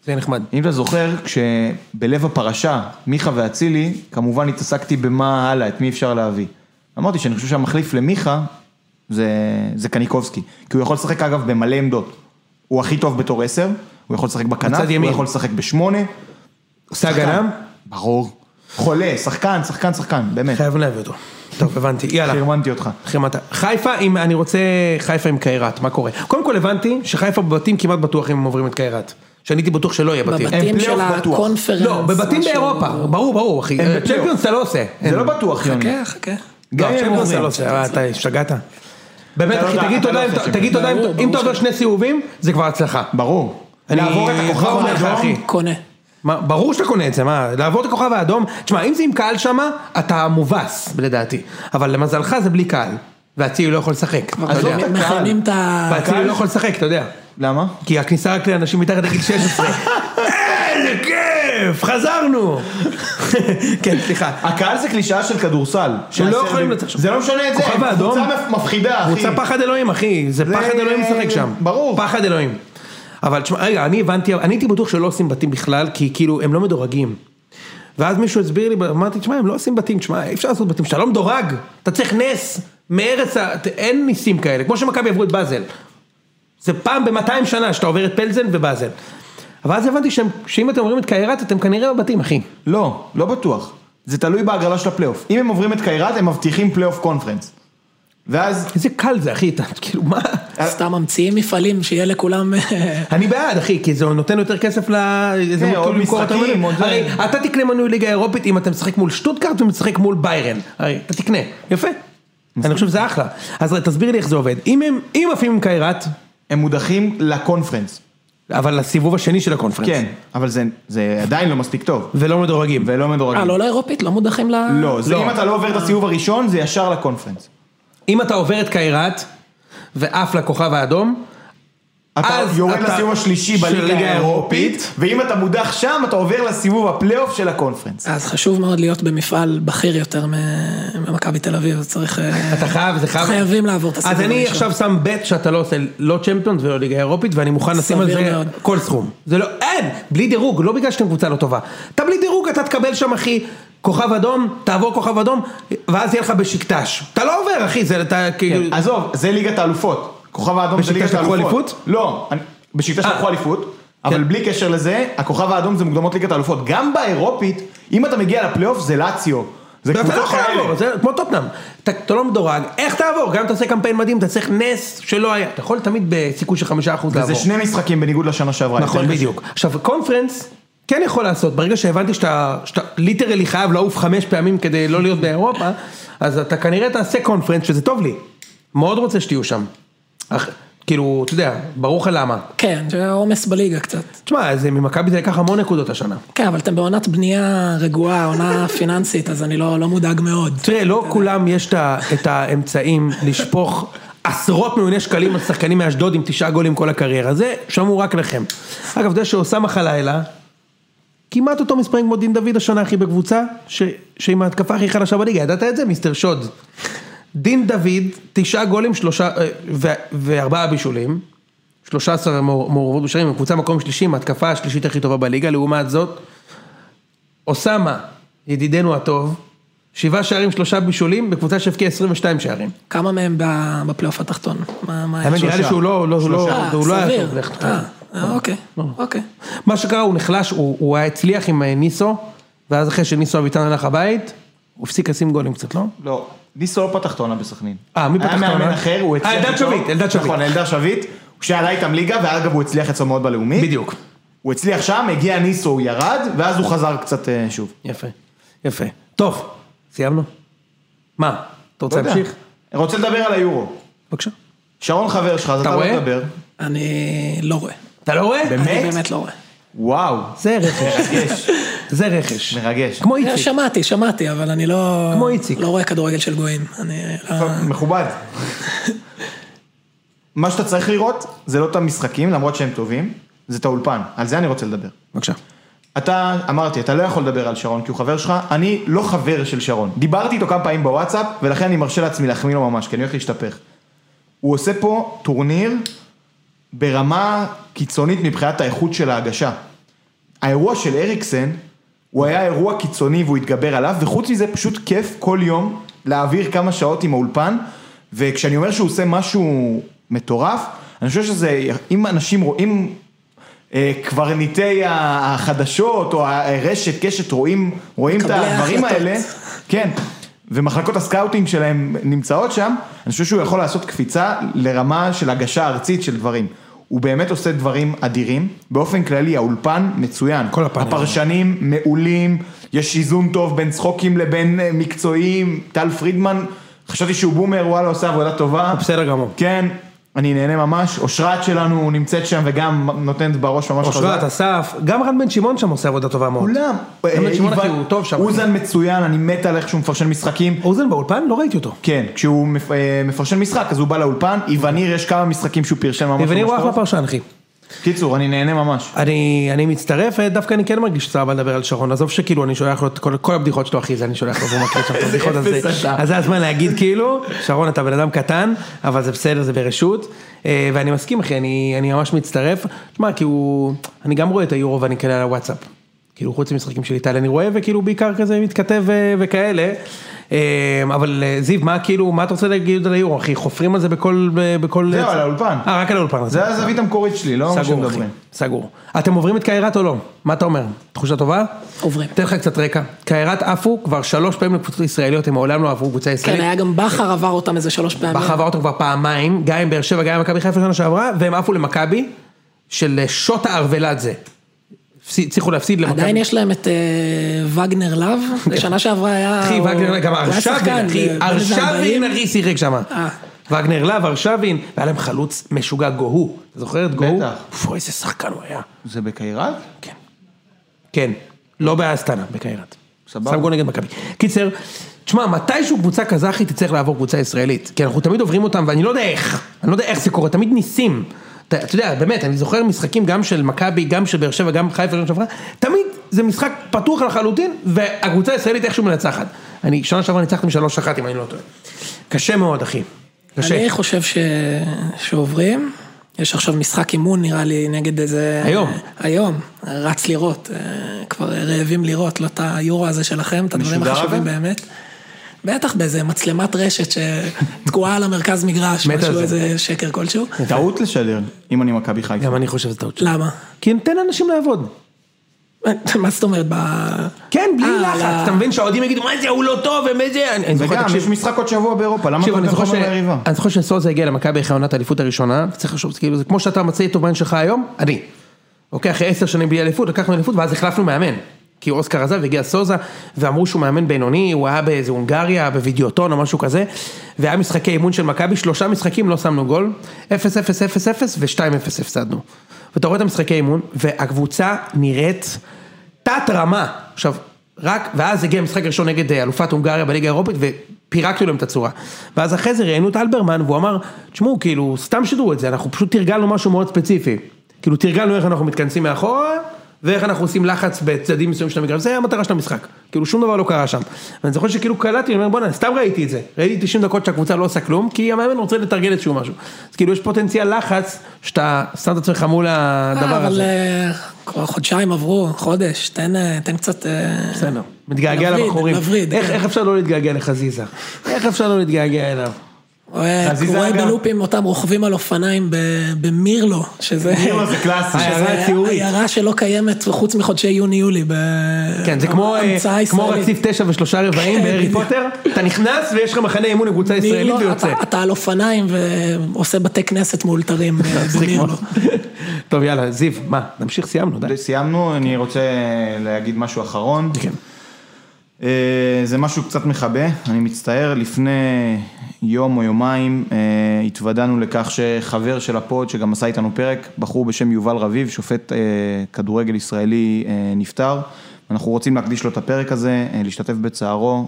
זה יהיה נחמד. אם אתה זוכר, כשבלב הפרשה, מיכה ואצילי, כמובן התעסקתי במה הלאה, את מי אפשר להביא. אמרתי שאני חושב שהמחליף למיכה, זה, זה קניקובסקי. כי הוא יכול לשחק אגב במלא עמדות. הוא הכי טוב בתור עשר, הוא יכול לשחק בכנף, הוא יכול לשחק בשמונה. עושה הגנה? ברור. חולה, שחקן, שחקן, שחקן, באמת. חייב להביא אותו. טוב, הבנתי, יאללה. חרמנתי אותך. חרמנת. חיפה, אם אני רוצה חיפה עם קיירת, מה קורה? קודם כל הבנתי שחיפה בבתים כמעט בטוח אם הם עוברים את קיירת. שאני הייתי בטוח שלא יהיה בתים. בבתים של הקונפרנס. לא, בבתים באירופה, ברור, ברור, אחי. צ'מפיונס אתה לא עושה. זה לא בטוח, יוני. חכה, חכה. גם אם הם צ'מפיונס אתה. לא עושה, אתה השתגעת. באמת, אחי, לא- תגיד אתה תודה, לא תגיד תודה, אם אתה עובר שני סיבובים, זה כבר הצלחה. ברור. אני לעבור את הכוכב האדום, אחי. קונה. מה, ברור שאתה קונה את זה, מה, לעבור את הכוכב האדום, תשמע, אם זה עם קהל שמה, אתה מובס, לדעתי, אבל למזלך זה בלי קהל, ואצילי לא יכול לשחק, אתה עזוב יודע, את הקהל. מכינים את ה... ואצילי לא יכול לשחק, אתה יודע, למה? כי הכניסה רק לאנשים מתחת לגיל 16, *laughs* איזה כיף, חזרנו, *laughs* כן, סליחה, הקהל זה קלישאה של כדורסל. הם לא שהסרבים- יכולים לצאת שם. זה לא משנה את זה? קבוצה מפ- מפחידה, אחי. קבוצה פחד אלוהים, אחי, זה זה- פחד אלוהים לשחק שם, ברור. פחד אלוהים, אבל תשמע, רגע, אני הבנתי, אני הייתי בטוח שלא עושים בתים בכלל, כי כאילו, הם לא מדורגים. ואז מישהו הסביר לי, אמרתי, תשמע, הם לא עושים בתים, תשמע, אי אפשר לעשות בתים, שאתה לא מדורג, אתה צריך נס, מארץ. אין ניסים כאלה, כמו שמכבי עברו את באזל. זה פעם ב-200 שנה שאתה עובר את פלזן ובאזל. אבל אז הבנתי שהם- שאם אתם אומרים את קיירת, אתם כנראה בבתים, אחי. לא, לא בטוח. זה תלוי בהגרלה של הפלייאוף. אם הם עוברים את קיירת, הם מבטיחים פלייאוף קונפרנס. ואז, איזה קל זה, אחי, אתה כאילו, מה? סתם ממציאים מפעלים שיהיה לכולם... אני בעד, אחי, כי זה נותן יותר כסף ל... זה כן, עוד למכור משחקים. עוד זה. הרי אתה תקנה מנוי ליגה אירופית אם אתה משחק מול שטוטקארט ומשחק מול ביירן. הרי אתה תקנה, יפה. אני חושב שזה אחלה. אז תסביר לי איך זה עובד. אם הם, אם עפים עם קיירת, הם מודחים לקונפרנס. אבל לסיבוב השני של הקונפרנס. כן, אבל זה, זה עדיין לא מספיק טוב. ולא מדורגים. ולא מדורגים. אה, לא לאירופית? לא מודחים ל... לא, זה לא. אם אתה לא עובר את הסיבוב הראשון, זה ישר לקונפרנס. אם אתה עובר את קיירת ועף לכוכב האדום, אתה אז יורד אתה- לסיבוב השלישי של בליגה ליגה האירופית, ואם אתה מודח שם, אתה עובר לסיבוב הפלייאוף של הקונפרנס. אז חשוב מאוד להיות במפעל בכיר יותר ממכבי תל אביב, אז צריך... אה, אתה חייב, זה חייב. חייבים לעבור את הסיבוב אז אני. עכשיו שם בט שאתה לא עושה לא צ'מפיונס ולא ליגה אירופית ואני מוכן לשים על זה מאוד. כל סכום. זה לא, אין, בלי דירוג, לא בגלל שאתם קבוצה לא טובה. אתה בלי דירוג אתה תקבל שם אחי, כוכב אדום, תעבור כוכב אדום, ואז יהיה לך בשקטש. אתה לא עובר אחי, זה אתה כאילו... עזוב, זה ליגת האלופות. כוכב האדום זה ליגת האלופות. לא, בשקטש אה. לקחו אליפות, אבל כן. בלי קשר לזה, הכוכב האדום זה מוקדמות ליגת האלופות. גם באירופית, אם אתה מגיע לפלייאוף זה לאציו. זה אתה לא קבוצות יכול לעבור, כאלה. זה כמו טוטנאם, אתה לא מדורג, איך תעבור? גם אם אתה עושה קמפיין מדהים, אתה צריך נס שלא היה, אתה יכול תמיד בסיכוי של חמישה אחוז לעבור. וזה שני משחקים בניגוד לשנה שעברה. נכון. בדיוק. עכשיו, קונפרנס כן יכול לעשות, ברגע שהבנתי שאתה, שאתה literally חייב לעוף חמש פעמים כדי לא להיות באירופה, אז אתה כנראה תעשה קונפרנס, שזה טוב לי. מאוד רוצה שתהיו שם. אך, כאילו, אתה יודע, ברור לך למה. כן, זה עומס בליגה קצת. תשמע, זה ממכבי זה לקח המון נקודות השנה. כן, אבל אתם בעונת בנייה רגועה, עונה *laughs* פיננסית, אז אני לא לא מודאג מאוד. תראה, לא כולם יש את האמצעים לשפוך עשרות מיליוני שקלים על שחקנים מאשדוד עם תשעה גולים כל הקריירה, זה שמור רק לכם. אגב, יודע שאוסאמה חלילה, כמעט אותו מספרים כמו דין דוד השנה הכי בקבוצה, ש- שעם ההתקפה הכי חלשה בליגה, ידעת את זה? מיסטר שוד. דין דוד, תשעה גולים, שלושה, אה, ו- וארבעה בישולים, 13 מעור- מעורבות בשערים, קבוצה מקום שלישי, ההתקפה השלישית הכי טובה בליגה, לעומת זאת, אוסאמה, ידידנו הטוב, שבעה שערים, שלושה בישולים, בקבוצה שהבקיעה 22 שערים. כמה מהם בפלייאוף התחתון? מה מה האמת שם? נראה לי שהוא לא, לא, הוא לא, אה, הוא לא היה סביר. טוב. אה, אה, אוקיי, אוקיי. מה שקרה, הוא נחלש, הוא, הוא היה הצליח עם אה, ניסו, ואז אחרי שניסו אביטן הלך הבית, הוא הפסיק לשים גולים קצת, לא? לא, ניסו לא פתח את העונה בסכנין. אה, מי פתח את היה? מאמן אחר, הוא הצליח אה, אלדד איתו. שביט, אלדד שביט. נכון, אלדד שביט. שעלה איתם ליגה, ואגב הוא הצליח אצלו מאוד בלאומית. בדיוק. הוא הצליח שם, הגיע ניסו, הוא ירד, ואז הוא חזר קצת שוב. יפה, יפה. טוב, סיימנו? מה, אתה רוצה לא. להמשיך? רוצה לדבר על היורו. בבקשה. שרון חבר שלך, אז אתה רואה? לא מדבר. אני לא רואה. אתה לא רואה? באמת? אני באמת לא רואה. וואו, זה רכש, מרגש, זה רכש. מרגש. כמו אה, איציק. שמעתי, שמעתי, אבל אני לא... כמו איציק. לא רואה כדורגל של גויים. אני... לא- מכובד. מה שאתה צריך לראות, זה לא את המשחקים, למרות שהם טובים, זה את האולפן. על זה אני רוצה לדבר. בבקשה. אתה, אמרתי, אתה לא יכול לדבר על שרון כי הוא חבר שלך, אני לא חבר של שרון. דיברתי איתו כמה פעמים בוואטסאפ, ולכן אני מרשה לעצמי להחמיא לו ממש, כי אני הולך להשתפך. הוא עושה פה טורניר ברמה קיצונית מבחינת האיכות של ההגשה. האירוע של אריקסן, הוא היה אירוע קיצוני והוא התגבר עליו, וחוץ מזה פשוט כיף כל יום להעביר כמה שעות עם האולפן, וכשאני אומר שהוא עושה משהו מטורף, אני חושב שזה, אם אנשים רואים, אה, קברניטי החדשות או הרשת, קשת, רואים, רואים את הדברים ההחלטות. האלה, כן, ומחלקות הסקאוטינג שלהם נמצאות שם, אני חושב שהוא יכול לעשות קפיצה לרמה של הגשה ארצית של דברים. הוא באמת עושה דברים אדירים, באופן כללי האולפן מצוין, כל הפאנל. הפרשנים מעולים, יש איזון טוב בין צחוקים לבין אה, מקצועיים, טל פרידמן, חשבתי שהוא בומר, וואלה עושה עבודה טובה, בסדר גמור. כן, אני נהנה ממש, אושרת שלנו נמצאת שם וגם נותנת בראש ממש חזק. אושרת, אסף, גם רן בן שמעון שם עושה עבודה טובה מאוד. כולם. גם בן שמעון, אה, אחי, הוא טוב שם. אוזן מצוין, אני מת על איך שהוא מפרשן משחקים. אוזן באולפן? לא ראיתי אותו. כן, כשהוא אה, מפרשן משחק אז הוא בא לאולפן, איווניר יש כמה משחקים שהוא פרשן ממש וניר הוא ממש אחלה טוב. פרשן, אחי. קיצור, אני נהנה ממש. אני, אני מצטרף, דווקא אני כן מרגיש סבבה לדבר על שרון, עזוב שכאילו אני שולח לו את כל, כל הבדיחות שלו אחי, זה אני שולח לו, והוא מקריא שם את *laughs* הבדיחות, אז, אפס זה- אתה. אז זה הזמן להגיד כאילו, שרון אתה בן אדם קטן, אבל זה בסדר, זה ברשות, אה, ואני מסכים אחי, אני, אני ממש מצטרף, תשמע, כי הוא, אני גם רואה את היורו ואני כאלה על הוואטסאפ, כאילו חוץ ממשחקים של איטליה אני רואה, וכאילו בעיקר כזה מתכתב ו- וכאלה, אה, אבל אה, זיו, מה כאילו, מה אתה רוצה להגיד על היורו, אחי? חופרים על זה בכל... בכל... זהו, על האולפן. אה, רק על האולפן. זה הזווית המקורית שלי, לא מה סגור, אחי. שמדברים. סגור. אתם עוברים את קיירת או לא? מה אתה אומר? תחושה טובה? עוברים. אתן לך קצת רקע. קיירת עפו כבר שלוש פעמים לקבוצות ישראליות, הם מעולם לא עברו קבוצה כן, ישראלית. היה גם בכר עבר אותם איזה שלוש פעמים. בכר עבר אותם כבר פעמיים, גם עם באר שבע, גם עם מכבי חיפה שנה שעברה, והם עפו למכבי של שוטה ארוולדזה. הצליחו להפסיד למכבי. עדיין יש להם את אה, וגנר לאב, *laughs* בשנה שעברה היה... אחי, וגנר, גם הוא היה ארשבין, אחי, בן איזה 40. ארשבין, אחי, שיחק שם. אה. וגנר להב, ארשבין, והיה להם חלוץ משוגע גוהו. אתה זוכר את גוהו? בטח. איזה שחקן הוא היה. זה בקיירת? כן. כן, לא באסטנה, בקיירת. סבבה. שם גול נגד מכבי. קיצר, תשמע, מתישהו קבוצה קזחית תצטרך לעבור קבוצה ישראלית. כי אנחנו תמיד עוברים אותם, ואני לא יודע איך, אני לא יודע איך זה קורה, תמיד ניסים. אתה אתה יודע, באמת, אני זוכר משחקים גם של מכבי, גם של באר שבע, גם חיפה, גם שעברה, תמיד זה משחק פתוח לחלוטין, והקבוצה הישראלית איכשהו מנצחת. אני, שנה שעברה ניצחתם שלוש אחת, אם אני לא טועה. קשה מאוד, אחי. קשה. אני חושב ש... שעוברים, יש עכשיו משחק אימון נראה לי נגד איזה... היום. היום, רץ לראות, אה, כבר רעבים לראות, לא את היורו הזה שלכם, את הדברים החשובים? באמת. בטח באיזה מצלמת רשת שתקועה על המרכז מגרש, משהו, זה. איזה שקר כלשהו. טעות לשדר, אם אני מכבי חיפה. גם אני חושב שזה טעות. למה? כי ניתן לאנשים לעבוד. *laughs* מה זאת אומרת? ב... כן, בלי אה, לחץ, אתה מבין שהאוהדים יגידו, מה זה, הוא לא טוב, ומה זה, אני אני זוכר, וגם, יש משחק עוד שבוע באירופה, למה זוכר ש... חומר ליריבה? אני זוכר שסוזה הגיע למכבי אחרי עונת האליפות הראשונה, צריך לחשוב, כאילו, זה כמו שאתה מצא את אומן שלך היום, אני. אוקיי, אחרי עשר שנים בלי אליפות, לקחנו אליפות ואז החלפנו מאמן. כי אוסקר עזב והגיע סוזה, ואמרו שהוא מאמן בינוני, הוא היה באיזה הונגריה, בווידאוטון או משהו כזה, והיה משחקי אימון של מכבי, שלושה משחקים לא שמנו גול, 0-0-0-0 ו-2-0 הפסדנו. ואתה רואה את המשחקי אימון, והקבוצה נראית תת רמה. עכשיו, רק, ואז הגיע משחק ראשון נגד אה, אלופת הונגריה בליגה האירופית, ופירקנו להם את הצורה. ואז אחרי זה ראיינו את אלברמן, והוא אמר, תשמעו, כאילו, סתם שידרו את זה, אנחנו פשוט תרגלנו משהו מאוד ספציפי. כאילו, תרגלנו איך אנחנו מתכנסים מאחורה, ואיך אנחנו עושים לחץ בצדדים מסוימים של המגרש, זה המטרה של המשחק. כאילו, שום דבר לא קרה שם. ואני זוכר שכאילו קלטתי, אני אומר, בוא'נה, סתם ראיתי את זה. ראיתי 90 דקות שהקבוצה לא עושה כלום, כי המאמן רוצה לתרגל איזשהו משהו. אז כאילו, יש פוטנציאל לחץ, שאתה שם את עצמך מול הדבר אבל הזה. אה, כבר חודשיים עברו, חודש, תן אה, תן קצת... אה, בסדר. מתגעגע לבחורים. איך כן. איך אפשר לא להתגעגע לחזיזה? איך אפשר לא להתגעגע אליו? רואה חזיזה רואה אגב. בלופים אותם רוכבים על אופניים ב- במירלו, שזה... מירלו זה קלאסי. העיירה שזה הציורית. עיירה שלא קיימת חוץ מחודשי יוני-יולי. כן, זה כמו, אה. רציף תשע ושלושה רבעים כן, בהארי בדיוק. פוטר, אתה נכנס ויש לך מחנה אימון לקבוצה ישראלית ויוצא. אתה- על אופניים ועושה בתי כנסת מאולתרים מצחיק במירלו. טוב יאללה, זיו, מה, נמשיך, סיימנו, די. סיימנו, אני רוצה להגיד משהו אחרון. כן. אה, זה משהו קצת מכבה, אני מצטער, לפני יום או יומיים אה, התוודענו לכך שחבר של הפוד, שגם עשה איתנו פרק, בחור בשם יובל רביב, שופט אה, כדורגל ישראלי, נפטר. אנחנו רוצים להקדיש לו את הפרק הזה, להשתתף בצערו,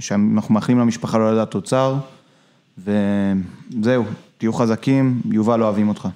שאנחנו מאחלים למשפחה לא לדעת תוצר, וזהו, תהיו חזקים, יובל אוהבים אותך.